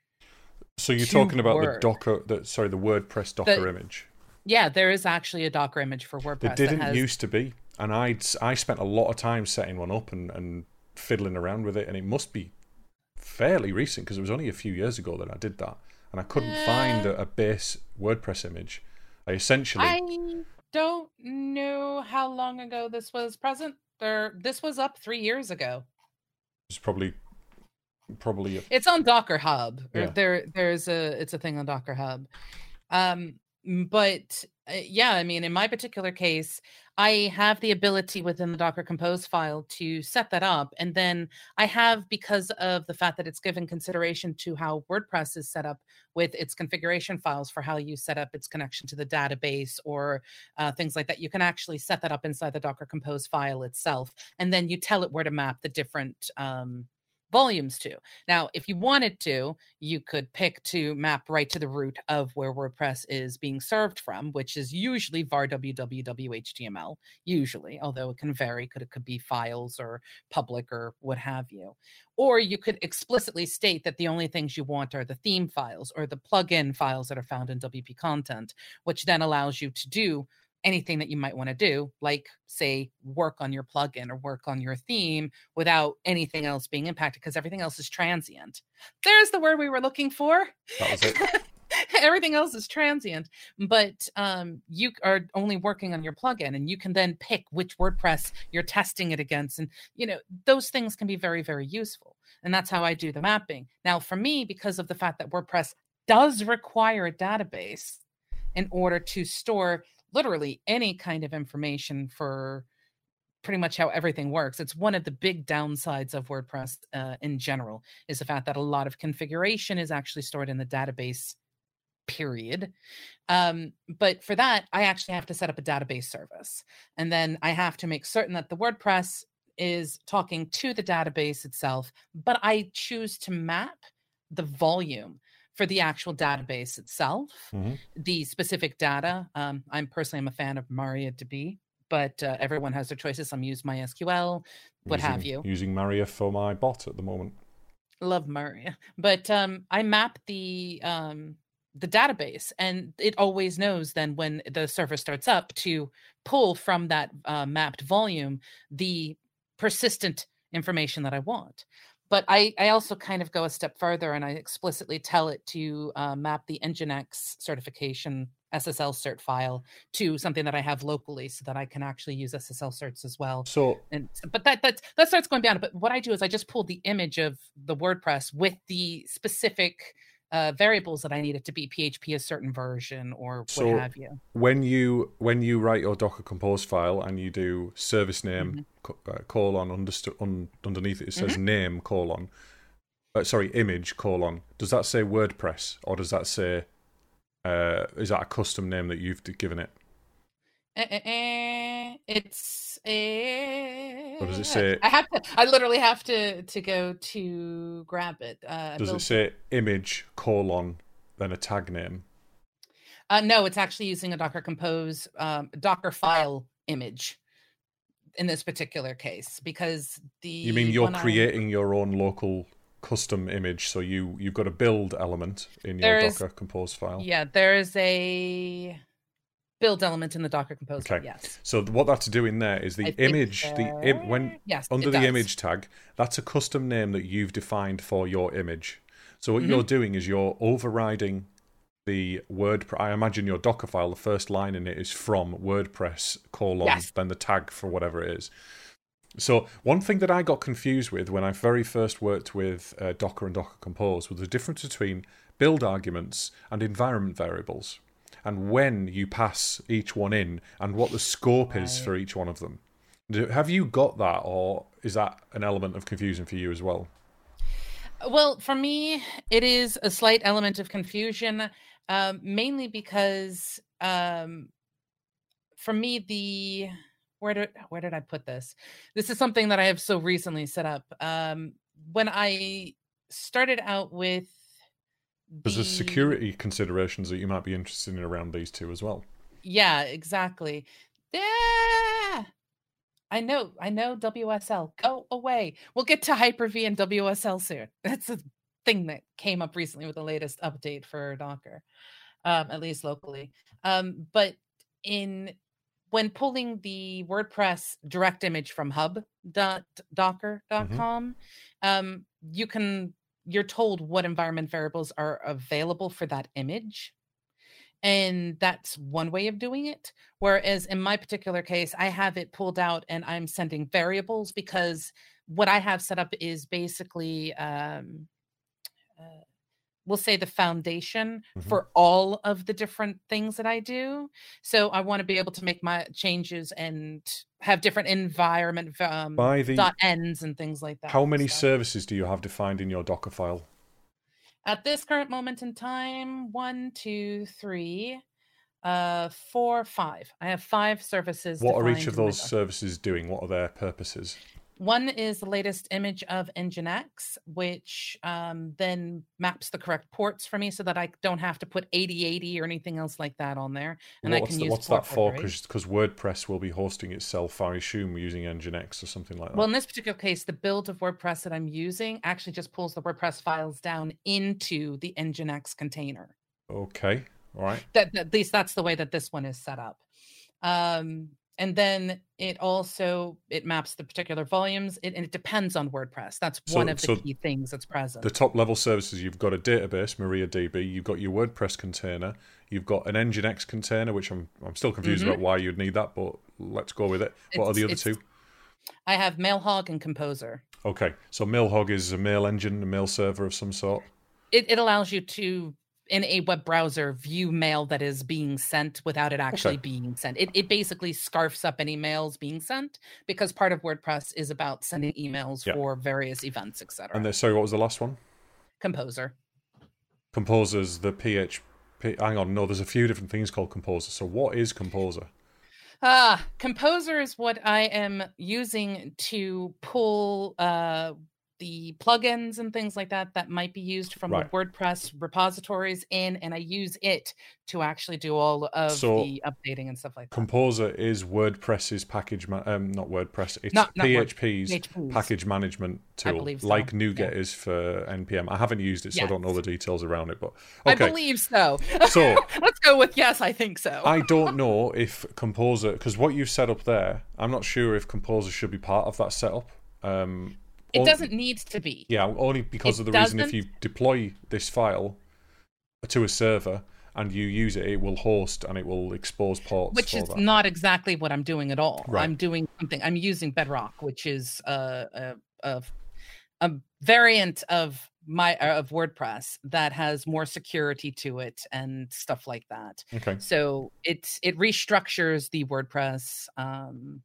So you're talking about work. the Docker, the, sorry, the WordPress Docker the, image. Yeah, there is actually a Docker image for WordPress. It didn't has... used to be, and I I spent a lot of time setting one up and, and fiddling around with it, and it must be fairly recent because it was only a few years ago that I did that, and I couldn't uh, find a, a, base WordPress image. I essentially I don't know how long ago this was present. There, this was up three years ago. It's probably probably a... it's on Docker Hub. Yeah. There, there's a it's a thing on Docker Hub. Um, but uh, yeah, I mean, in my particular case, I have the ability within the Docker Compose file to set that up. And then I have, because of the fact that it's given consideration to how WordPress is set up with its configuration files for how you set up its connection to the database or uh, things like that, you can actually set that up inside the Docker Compose file itself. And then you tell it where to map the different um, volumes to. Now, if you wanted to, you could pick to map right to the root of where WordPress is being served from, which is usually var www.html, usually, although it can vary, could it could be files or public or what have you. Or you could explicitly state that the only things you want are the theme files or the plugin files that are found in WP content, which then allows you to do anything that you might want to do, like say work on your plugin or work on your theme without anything else being impacted because everything else is transient. There's the word we were looking for. That was it. everything else is transient, but um, you are only working on your plugin and you can then pick which WordPress you're testing it against. And, you know, those things can be very, very useful. And that's how I do the mapping. Now, for me, because of the fact that WordPress does require a database in order to store literally any kind of information for pretty much how everything works. It's one of the big downsides of WordPress uh, in general is the fact that a lot of configuration is actually stored in the database period. Um, but for that, I actually have to set up a database service. And then I have to make certain that the WordPress is talking to the database itself, but I choose to map the volume for the actual database itself, mm-hmm. the specific data. Um, I'm personally I'm a fan of MariaDB, but uh, everyone has their choices. Some use MySQL, what using, have you. Using Maria for my bot at the moment. Love Maria, but um, I map the um, the database, and it always knows then when the server starts up to pull from that uh, mapped volume the persistent information that I want. But I, I also kind of go a step further and I explicitly tell it to uh, map the Nginx certification SSL cert file to something that I have locally so that I can actually use SSL certs as well. So, and but that that that starts going beyond. But what I do is I just pull the image of the WordPress with the specific uh, variables that I need it to be PHP a certain version or what so have you. When you when you write your Docker Compose file and you do service name mm-hmm. uh, colon un, underneath it, it says mm-hmm. name colon. Uh, sorry, image colon. Does that say WordPress or does that say? Uh, is that a custom name that you've given it? Eh, it's a. What does it say? I have to. I literally have to to go to grab it. Uh, does it say image colon then a tag name? Uh, no, it's actually using a Docker Compose um, Docker file image in this particular case because the. You mean you're creating I... your own local custom image so you you've got a build element in your Docker Compose file. Yeah, there is a build element in the Docker Compose. Okay. Yes. So what that's doing there is the I image, the Im- when yes, under the image tag, that's a custom name that you've defined for your image. So what mm-hmm. you're doing is you're overriding the word. I imagine your Docker file. The first line in it is from WordPress colon yes. then the tag for whatever it is. So one thing that I got confused with when I very first worked with uh, Docker and Docker Compose was the difference between build arguments and environment variables and when you pass each one in and what the scope is for each one of them. Do- Have you got that, or is that an element of confusion for you as well? Well, for me, it is a slight element of confusion, um, mainly because um, for me, the where did where did I put this? This is something that I have so recently set up. Um, when I started out with There's the a security considerations that you might be interested in around these two as well. Yeah, exactly. Yeah. I know, I know WSL. Go away. We'll get to Hyper-V and WSL soon. That's a thing that came up recently with the latest update for Docker, um, at least locally. Um, but in when pulling the WordPress direct image from hub.docker.com, um, you can you're told what environment variables are available for that image and that's one way of doing it. Whereas in my particular case i have it pulled out and i'm sending variables because what i have set up is basically um, uh, we'll say the foundation Mhm. for all of the different things that i do so i want to be able to make my changes and have different environment um, By the dot envs and things like that how many so. services do you have defined in your Docker file? At this current moment in time, one, two, three, uh, four, five. I have five services. What are each of those services doing? What are their purposes? One is the latest image of Nginx, which um, then maps the correct ports for me, so that I don't have to put 8080 or anything else like that on there, and I what's can the- use. what's that for? Because WordPress will be hosting itself, I assume, using Nginx or something like that. Well, in this particular case, the build of WordPress that I'm using actually just pulls the WordPress files down into the Nginx container. okay, all right. that- at least that's the way that this one is set up um and then it also it maps the particular volumes it, and it depends on wordpress that's So- one of the so key things that's present The top level services you've got a database, MariaDB. You've got your WordPress container. You've got an Nginx container, which I'm I'm still confused Mhm. about why you'd need that, but let's go with it. What are the other two? i have mailhog and composer Okay, so Mailhog is a mail engine, a mail server of some sort. it, it allows you to in a web browser view mail that is being sent without it actually Okay. being sent it, it basically scarfs up any mails being sent because part of wordpress is about sending emails Yeah. for various events etc And then, sorry, what was the last one? composer Composers, the PHP. Hang on, no, there's a few different things called Composer. So what is Composer? Ah, Composer is what I am using to pull uh, the plugins and things like that that might be used from Right. the WordPress repositories in, and I use it to actually do all of So, the updating and stuff like that. Composer is WordPress's package, ma- um, not WordPress. It's Not- not PHP's package management tool, so, like NuGet yeah. is for npm. I haven't used it, so I don't know the details around it. But I okay, believe so. So- let's go with yes. I think so. I don't know if Composer, because what you've set up there, I'm not sure if Composer should be part of that setup. Um, it doesn't need to be. Yeah, only because It of the reason if you deploy this file to a server and you use it, it will host and it will expose ports. which is that. not exactly what I'm doing at all. Right. I'm doing something. I'm using Bedrock, which is a a, a, a variant of my uh, of WordPress that has more security to it and stuff like that. Okay. So it's it restructures the WordPress um,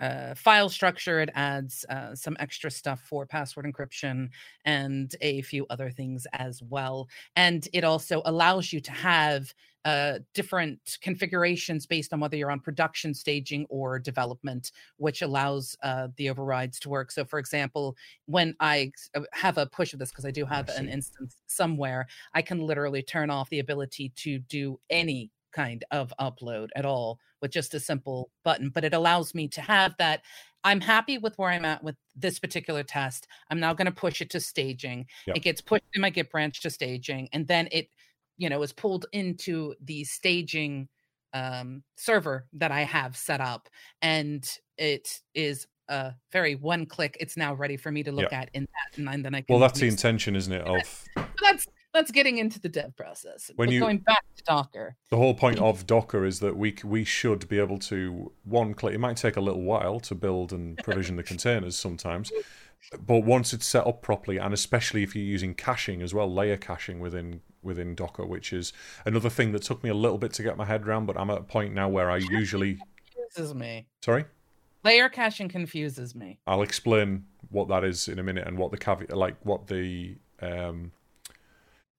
uh, file structure. It adds uh, some extra stuff for password encryption and a few other things as well. And it also allows you to have uh, different configurations based on whether you're on production staging or development, which allows uh, the overrides to work. So, for example, when I have a push of this, because I do have an instance somewhere, I can literally turn off the ability to do any kind of upload at all with just a simple button. But it allows me to have that. I'm happy with where I'm at with this particular test. I'm now going to push it to staging. Yep. It gets pushed in my Git branch to staging, and then it, you know, is pulled into the staging um, server that I have set up, and it is a very one click. It's now ready for me to look at in that, and then- then I can. Well, that's the intention, isn't it? Of that's that's getting into the dev process. When but you- going back to Docker, the whole point of Docker is that we we should be able to one click. It might take a little while to build and provision the containers sometimes, but once it's set up properly, and especially if you're using caching as well, layer caching within within Docker, which is another thing that took me a little bit to get my head around. But I'm at a point now where I usually is me. sorry. Layer caching confuses me. I'll explain what that is in a minute and what the caveat, like what the um,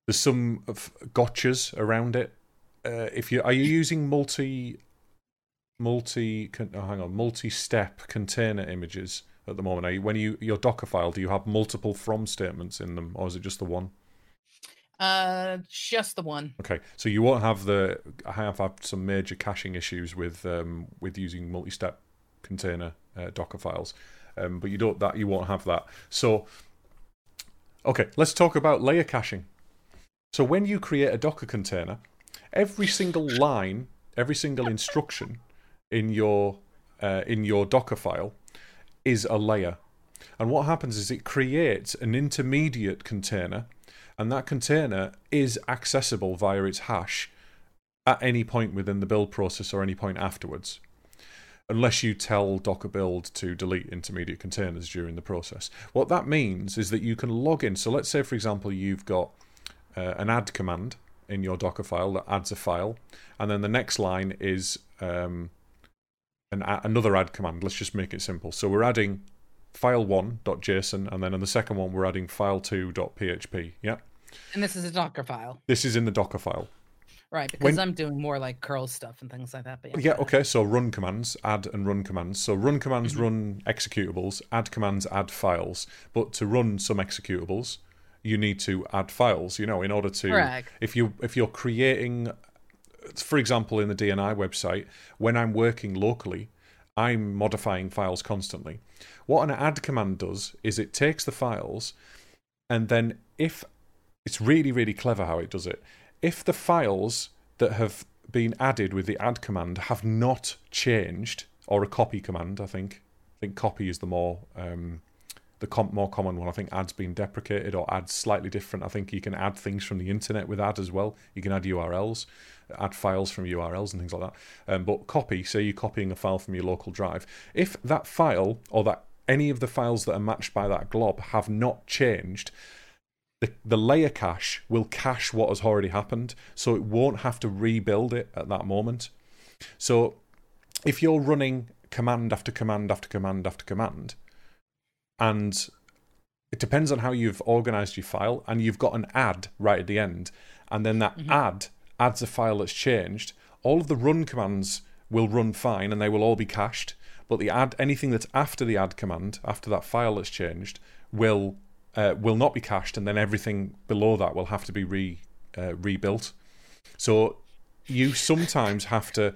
there's some of gotchas around it. Uh, if you are you using multi multi oh, hang on multi step container images at the moment? Are you, when you your Docker file, do you have multiple from statements in them, or is it just the one? Uh, just the one. Okay, so you won't have the. I have had some major caching issues with um, with using multi-step container uh, Docker files, um, but you don't that you won't have that. So, okay, let's talk about layer caching. So when you create a Docker container, every single line, every single instruction in your uh, in your Docker file is a layer. And what happens is it creates an intermediate container and that container is accessible via its hash at any point within the build process or any point afterwards unless you tell docker build to delete intermediate containers during the process what that means is that you can log in so let's say for example you've got uh, an add command in your docker file that adds a file and then the next line is um, an, another add command let's just make it simple so we're adding file1.json and then in the second one we're adding file2.php yeah and this is a Docker file. This is in the Docker file. Right, because when, I'm doing more like curl stuff and things like that. But yeah, yeah okay. So run commands, add and run commands. So run commands mm-hmm. run executables, add commands add files. But to run some executables, you need to add files. You know, in order to Correct. if you if you're creating, for example, in the DNI website, when I'm working locally, I'm modifying files constantly. What an add command does is it takes the files, and then if it's really, really clever how it does it. If the files that have been added with the add command have not changed, or a copy command, I think. I think copy is the more um, the com- more common one. I think add's been deprecated or add slightly different. I think you can add things from the internet with add as well. You can add URLs, add files from URLs and things like that. Um, but copy, say you're copying a file from your local drive. If that file or that any of the files that are matched by that glob have not changed, the, the layer cache will cache what has already happened, so it won't have to rebuild it at that moment. So if you're running command after command after command after command, and it depends on how you've organized your file, and you've got an add right at the end, and then that mm-hmm. add adds a file that's changed, all of the run commands will run fine and they will all be cached, but the add anything that's after the add command, after that file that's changed, will uh, will not be cached, and then everything below that will have to be re uh, rebuilt. So you sometimes have to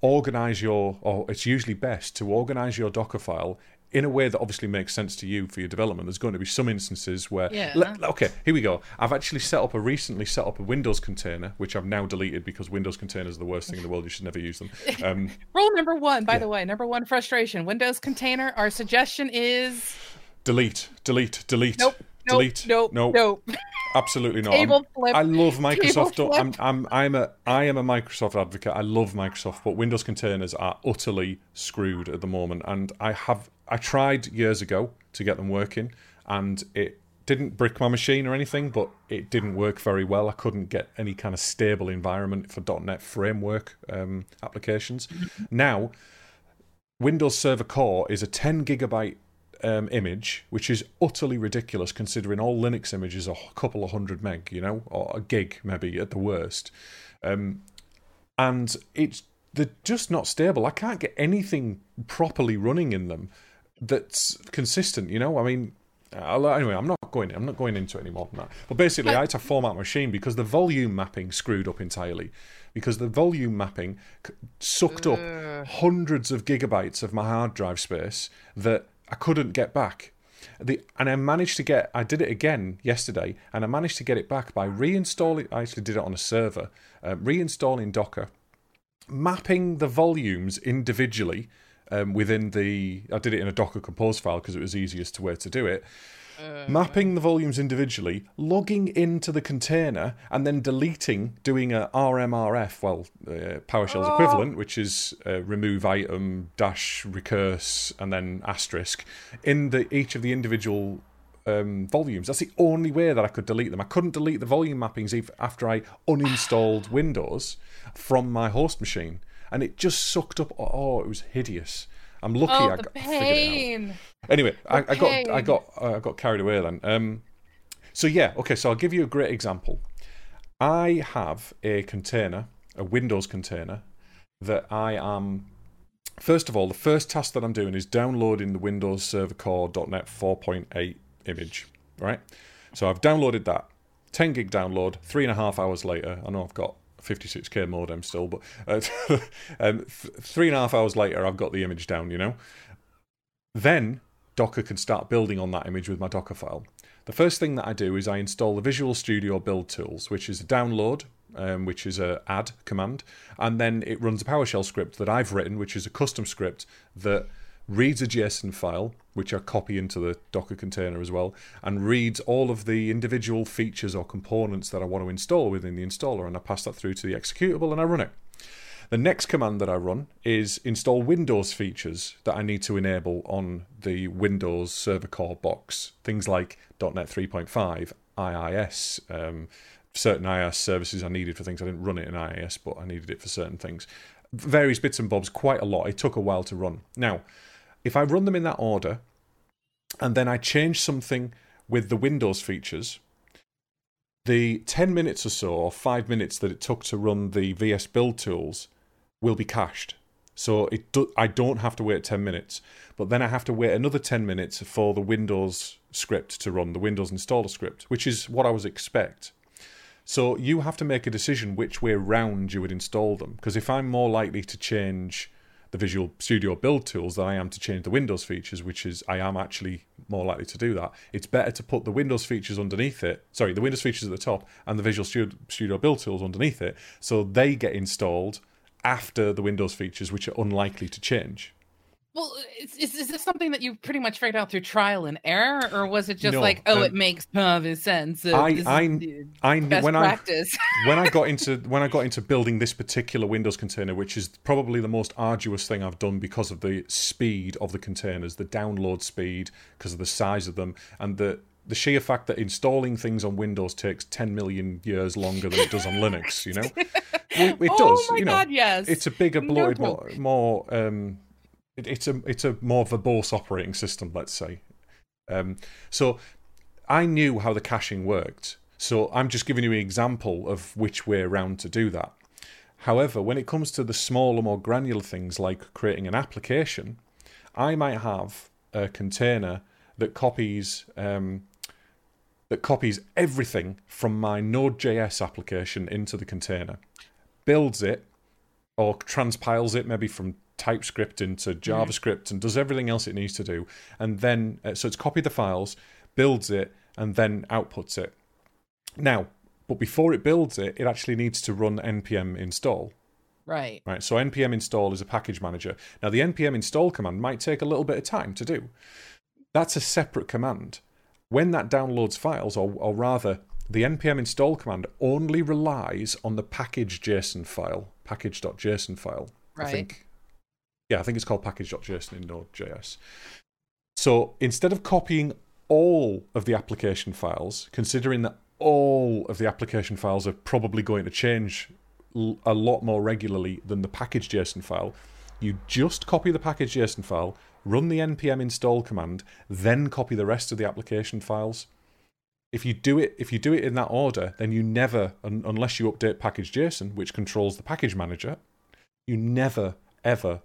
organize your, or it's usually best to organize your Docker file in a way that obviously makes sense to you for your development. There's going to be some instances where, yeah. okay, here we go. I've actually set up a recently set up a Windows container, which I've now deleted because Windows containers are the worst thing in the world. You should never use them. Um, Rule number one, by yeah. the way, number one frustration: Windows container. Our suggestion is delete, delete, delete. Nope. Delete. Nope. Nope. Nope. Absolutely not. Table flip. I love Microsoft. I'm, I'm, I'm a, I am a Microsoft advocate. I love Microsoft, but Windows containers are utterly screwed at the moment. And I have, I tried years ago to get them working, and it didn't brick my machine or anything, but it didn't work very well. I couldn't get any kind of stable environment for .NET framework um, applications. Mm-hmm. now, Windows Server Core is a 10 gigabyte um, image, which is utterly ridiculous considering all Linux images are a couple of hundred meg, you know, or a gig maybe at the worst. Um, and it's they're just not stable. I can't get anything properly running in them that's consistent. You know, I mean, I'll, anyway, I'm not going. I'm not going into it anymore than that. But basically, I had to format machine because the volume mapping screwed up entirely. Because the volume mapping sucked up hundreds of gigabytes of my hard drive space that I couldn't get back. The, and I managed to get, I did it again yesterday, and I managed to get it back by reinstalling, I actually did it on a server, uh, reinstalling Docker, mapping the volumes individually um, within the, I did it in a Docker Compose file because it was easiest to way to do it, uh, mapping the volumes individually, logging into the container, and then deleting, doing a RMRF, well, uh, PowerShell's oh. equivalent, which is uh, remove item dash recurse and then asterisk in the each of the individual um, volumes. That's the only way that I could delete them. I couldn't delete the volume mappings even after I uninstalled Windows from my host machine, and it just sucked up. Oh, it was hideous. I'm lucky oh, I the got figured it out. pain. Anyway, I, I got I pain. got I got carried away then. Um, so yeah, okay. So I'll give you a great example. I have a container, a Windows container, that I am. First of all, the first task that I'm doing is downloading the Windows Server Core .NET 4.8 image. Right. So I've downloaded that. 10 gig download. Three and a half hours later, I know I've got 56k modem still, but uh, um, th- three and a half hours later, I've got the image down. You know. Then Docker can start building on that image with my Docker file. The first thing that I do is I install the Visual Studio build tools, which is a download, um, which is a add command, and then it runs a PowerShell script that I've written, which is a custom script that reads a JSON file, which I copy into the Docker container as well, and reads all of the individual features or components that I want to install within the installer, and I pass that through to the executable and I run it. The next command that I run is install Windows features that I need to enable on the Windows Server Core box. Things like .NET 3.5, IIS, um, certain IIS services I needed for things. I didn't run it in IIS, but I needed it for certain things. Various bits and bobs, quite a lot. It took a while to run. Now, if I run them in that order, and then I change something with the Windows features, the 10 minutes or so, or 5 minutes that it took to run the VS Build tools will be cached. So it do, I don't have to wait 10 minutes, but then I have to wait another 10 minutes for the Windows script to run, the Windows installer script, which is what I was expect. So you have to make a decision which way round you would install them. Because if I'm more likely to change the Visual Studio build tools than I am to change the Windows features, which is I am actually more likely to do that. It's better to put the Windows features underneath it. Sorry, the Windows features at the top and the Visual Studio, Studio build tools underneath it, so they get installed after the Windows features, which are unlikely to change. Well, is, is, is this something that you pretty much figured out through trial and error, or was it just No, like, oh, um, it makes obvious sense? uh, I- I- I when I when I got into when I got into building this particular Windows container, which is probably the most arduous thing I've done because of the speed of the containers, the download speed, because of the size of them, and the the sheer fact that installing things on Windows takes 10 million years longer than it does on Linux, you know? It, it oh does, my you know. god, yes. It's a bigger, No bloated, joke. more, more um, it, it's a it's a more verbose operating system, let's say. Um, so I knew how the caching worked. So I'm just giving you an example of which way around to do that. However, when it comes to the smaller, more granular things like creating an application, I might have a container that copies um, that copies everything from my Node.js application into the container, builds it, or transpiles it maybe from TypeScript into JavaScript and does everything else it needs to do. And then, uh, so it's copied the files, builds it, and then outputs it. Now, but before it builds it, it actually needs to run npm install. right. Right, so npm install is a package manager. Now, the npm install command might take a little bit of time to do. That's a separate command. When that downloads files, or, or rather, the npm install command only relies on the package.json file, package.json file. I Right. think, yeah, I think it's called package.json in Node.js. So instead of copying all of the application files, considering that all of the application files are probably going to change a lot more regularly than the package.json file, you just copy the package.json file, run the npm install command, then copy the rest of the application files. If you do it, if you do it in that order, then you never, un- unless you update package.json, which controls the package manager, you never ever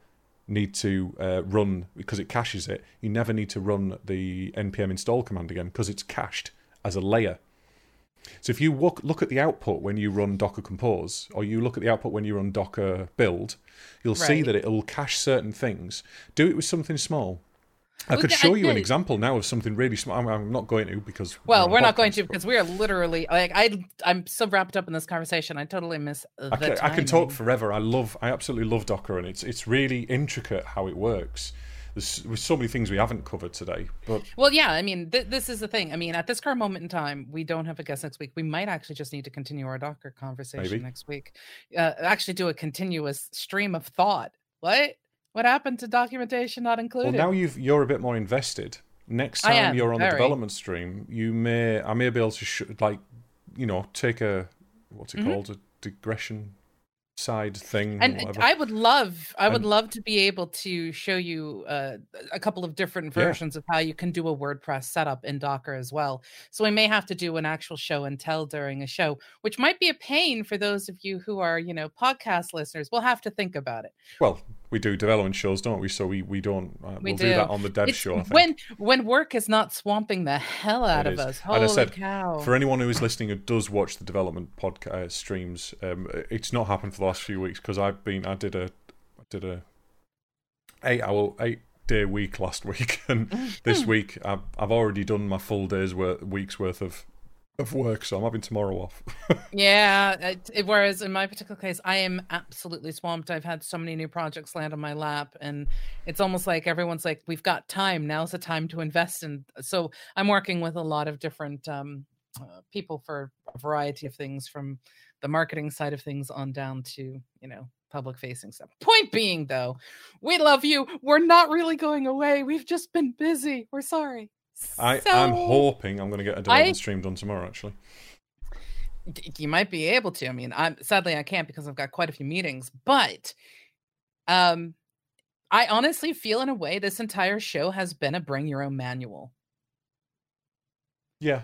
need to uh, run because it caches it. You never need to run the npm install command again because it's cached as a layer. So if you look, look at the output when you run Docker Compose, or you look at the output when you run Docker Build, you'll see that it'll cache certain things. Do it with something small. I could show you an example now of something really small. I'm, I'm not going to because Well, we're not going to because we are literally like I. I'm so wrapped up in this conversation. I totally miss the I can, I can talk forever. I love, I absolutely love Docker, and it's it's really intricate how it works. There's, there's so many things we haven't covered today, but Well, yeah. I mean, th- this is the thing. I mean, at this current moment in time, we don't have a guest next week. We might actually just need to continue our Docker conversation Maybe. next week. Uh, actually, do a continuous stream of thought. What? What happened to documentation not included? well, now you've you're a bit more invested. Next time am, you're on the development stream, you may I may be able to sh- like you know take a what's it Mhm. called a digression side thing. and whatever. I would love, I would And- love to be able to show you uh, a couple of different Yeah. versions of how you can do a WordPress setup in Docker as well. So we may have to do an actual show and tell during a show, which might be a pain for those of you who are, you know, podcast listeners. We'll have to think about it. well, we do development shows, don't we? So we we don't. Uh, We we'll do. do. that on the dev It's show. I think. when when work is not swamping the hell out It of is. us. And I said, cow! For anyone who is listening who does watch the development podcast uh, streams, um, it's not happened for the last few weeks because I've been. I did a, I did a eight hour, eight day week last week, and this week I've I've already done my full day's worth, week's worth of of work, so I'm having tomorrow off. Yeah. It, whereas in my particular case, I am absolutely swamped. I've had so many new projects land on my lap, and it's almost like everyone's like, "We've got time. Now's the time to invest." in so I'm working with a lot of different um, uh, people for a variety of things, from the marketing side of things on down to you know public facing stuff. Point being, though, we love you. We're not really going away. We've just been busy. We're sorry. I So- I'm hoping I'm going to get a development stream done tomorrow. Actually, you might be able to. I mean, I'm sadly I can't because I've got quite a few meetings, but um I honestly feel in a way this entire show has been a bring your own manual. yeah,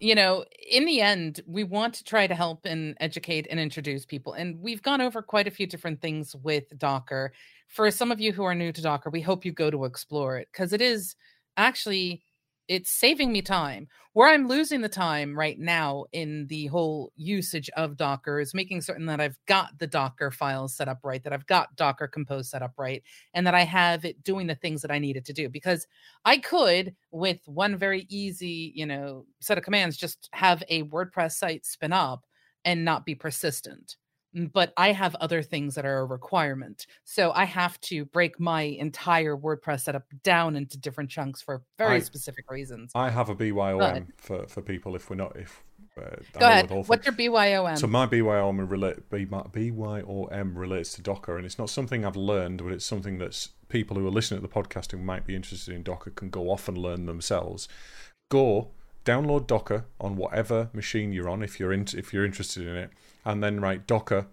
You know, in the end, we want to try to help and educate and introduce people. And we've gone over quite a few different things with Docker. For some of you who are new to Docker, we hope you go to explore it because it is actually it's saving me time. Where I'm losing the time right now in the whole usage of Docker is making certain that I've got the Docker files set up right, that I've got Docker Compose set up right, and that I have it doing the things that I needed to do. Because I could, with one very easy, you know, set of commands, just have a WordPress site spin up and not be persistent. Mm, But I have other things that are a requirement. So I have to break my entire WordPress setup down into different chunks for very I- specific reasons. I have a BYOM for for people if we're not if. Uh, Go ahead. the whole thing. What's your BYOM? So my BYOM relate BYOM relates to Docker, and it's not something I've learned, but it's something that's people who are listening to the podcast who might be interested in Docker can go off and learn themselves. Go download Docker on whatever machine you're on if you're in, if you're interested in it, and then write Docker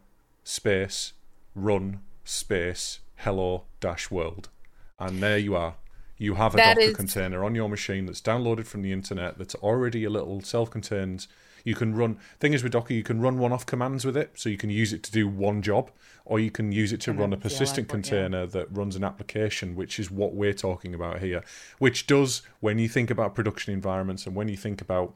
space run space hello dash world, and there you are. You have a That Docker is- container on your machine that's downloaded from the internet that's already a little self-contained. You can run. Thing is with Docker, you can run one-off commands with it, so you can use it to do one job, or you can use it to And run a persistent port, yeah. container that runs an application, which is what we're talking about here. Which does, when you think about production environments and when you think about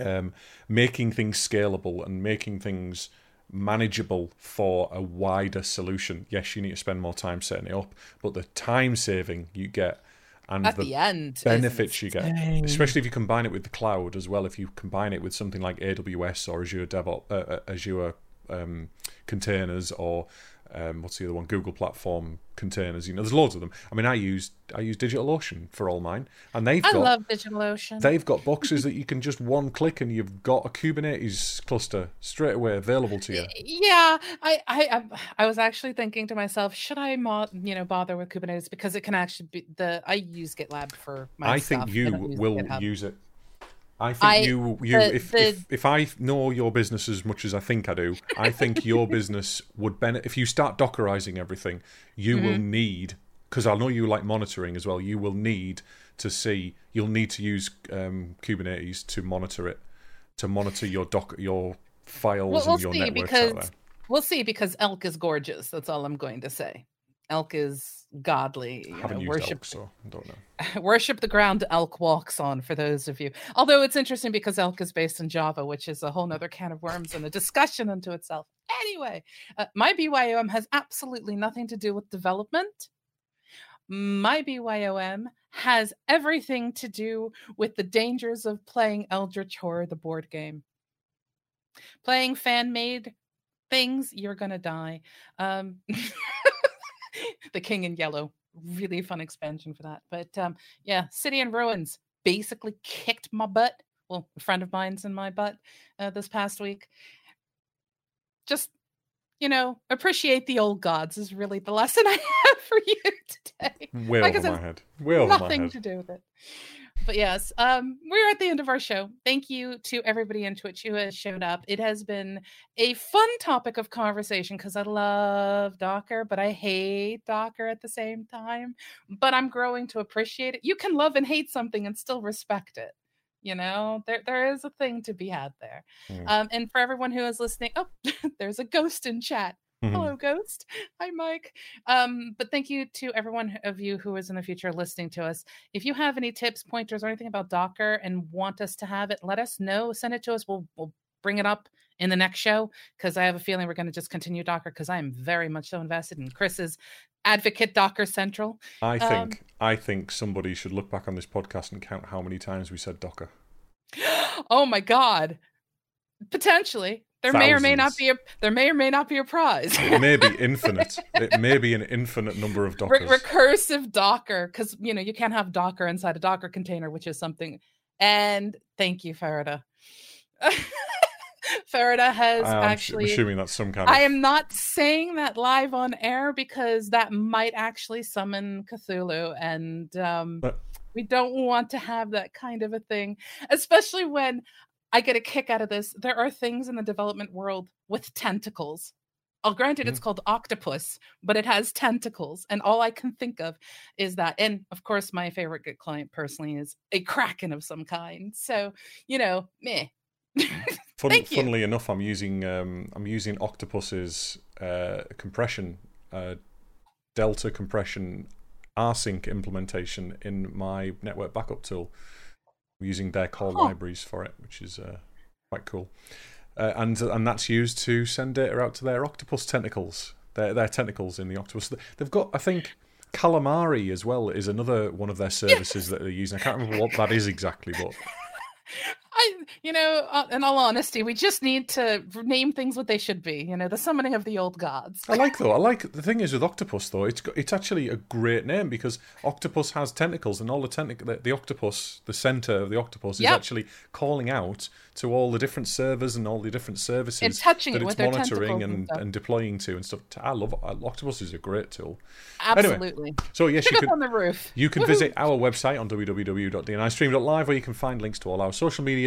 um, making things scalable and making things manageable for a wider solution. Yes, you need to spend more time setting it up, but the time saving you get and At the the end, benefits you get, insane. especially if you combine it with the cloud as well. If you combine it with something like AWS or Azure DevOps, uh, uh, Azure um, containers, or um, what's the other one? Google Platform containers. You know, there's loads of them. I mean, I use I use DigitalOcean for all mine, and they've I got love DigitalOcean. they've got boxes that you can just one click and you've got a Kubernetes cluster straight away available to you. Yeah, I, I, I, was actually thinking to myself, should I, mo- you know, bother with Kubernetes because it can actually be the. I use GitLab for my I think you will GitHub. use it. I think I- you you the- if, the- if if I know your business as much as I think I do, I think your business would benefit if you start dockerizing everything. You will Mm-hmm. need because I know you like monitoring as well. You will need to see. You'll need to use um, Kubernetes to monitor it, to monitor your doc your files Well, we'll and your see networks because we'll see because Elk is gorgeous. That's all I'm going to say. Elk is godly. You know, worship Elk, so I don't know. worship the ground elk walks on for those of you although it's interesting because elk is based in java which is a whole nother can of worms and a discussion unto itself anyway uh, my byom has absolutely nothing to do with development my byom has everything to do with the dangers of playing eldritch horror the board game playing fan made things you're gonna die um the king in yellow really fun expansion for that but um yeah city in ruins basically kicked my butt well a friend of mine's in my butt uh, this past week just you know appreciate the old gods is really the lesson i have for you today Way Like over my head. Way over my nothing head. to do with it but yes, um, we're at the end of our show. Thank you to everybody in Twitch who has showed up. It has been a fun topic of conversation because I love Docker, but I hate Docker at the same time. But I'm growing to appreciate it. You can love and hate something and still respect it. You know, there there is a thing to be had there. Mm. Um, and for everyone who is listening, oh, there's a ghost in chat. Mhm. Hello, Ghost. Hi, Mike. Um, but thank you to everyone of you who is in the future listening to us. If you have any tips, pointers, or anything about Docker and want us to have it, let us know. Send it to us. We'll we'll bring it up in the next show because I have a feeling we're going to just continue Docker because I am very much so invested in Chris's advocate Docker Central. I Um, think I think somebody should look back on this podcast and count how many times we said Docker. oh my God. Potentially. There may or may not be a there may or may not be a prize. It may be infinite. it may be an infinite number of Re- recursive Docker, because you know you can't have Docker inside a Docker container, which is something. And thank you, Farida. Farida has I'm actually. assuming that's some kind of. I am not saying that live on air because that might actually summon Cthulhu, and um, But- we don't want to have that kind of a thing, especially when I get a kick out of this. There are things in the development world with tentacles. I'll grant granted it's called octopus, but it has tentacles, and all I can think of is that. And of course, my favorite Git client personally is a kraken of some kind. So you know, meh. Fun, Thank you. funnily enough, I'm using um, I'm using Octopus's uh, compression, uh, Delta compression rsync implementation in my network backup tool. Using their core Huh. libraries for it, which is uh, quite cool. Uh, and and that's used to send data out to their octopus tentacles. Their their tentacles in the octopus. They've got, I think, calamari as well is another one of their services that they're using. I can't remember what that is exactly, but I, you know, uh, in all honesty, we just need to name things what they should be. You know, the summoning of the old gods. I like though. I like the thing is with octopus though. It's got, it's actually a great name because octopus has tentacles, and all the tentac the, the octopus, the center of the octopus, is actually calling out to all the different servers and all the different services And touching that it it's with their monitoring and and, and deploying to and stuff. I love octopus is a great tool. Absolutely. So yes, you can on the roof. you can Woohoo. visit our website on www.dnistream.live where you can find links to all our social media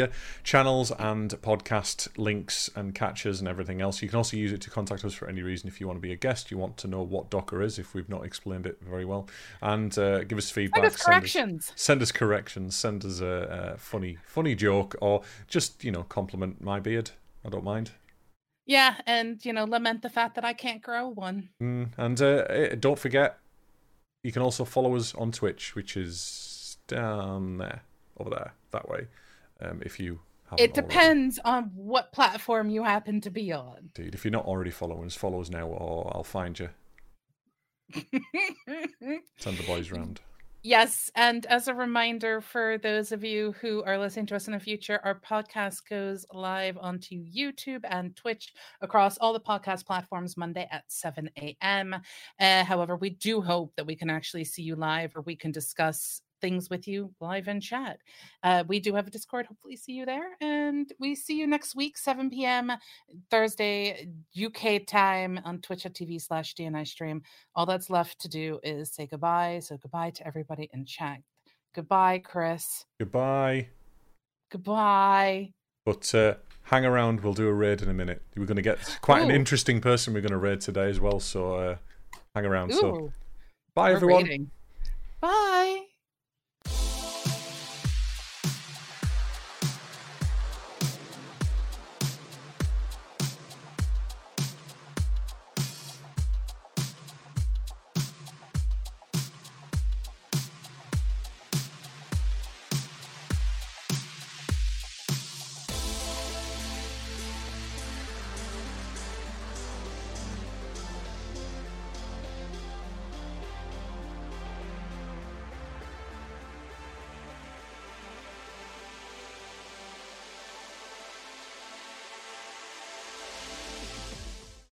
channels and podcast links and catches and everything else. You can also use it to contact us for any reason if you want to be a guest, you want to know what Docker is if we've not explained it very well, and uh, give us feedback. Send us corrections. Send us corrections. Send us a, a funny, funny joke, or just you know compliment my beard. I don't mind. Yeah, and you know, lament the fact that I can't grow one. Mm, and uh, eh, don't forget, you can also follow us on Twitch, which is down there, over there, that way. Um, if you It already. depends on what platform you happen to be on. Indeed, if you're not already following us, follow us now, or I'll find you. Send the boys round. Yes, and as a reminder for those of you who are listening to us in the future, our podcast goes live onto YouTube and Twitch across all the podcast platforms Monday at 7 a.m. Uh, however, we do hope that we can actually see you live or we can discuss things with you live in chat. Uh, we do have a Discord. Hopefully, see you there. And we see you next week, 7 p.m. Thursday, UK time on twitch.tv slash DNI stream. All that's left to do is say goodbye. So, goodbye to everybody in chat. Goodbye, Chris. Goodbye. Goodbye. But uh, hang around, we'll do a raid in a minute. We're going to get quite an interesting person we're going to raid today as well, so uh, hang around. So, bye we're everyone. Bye.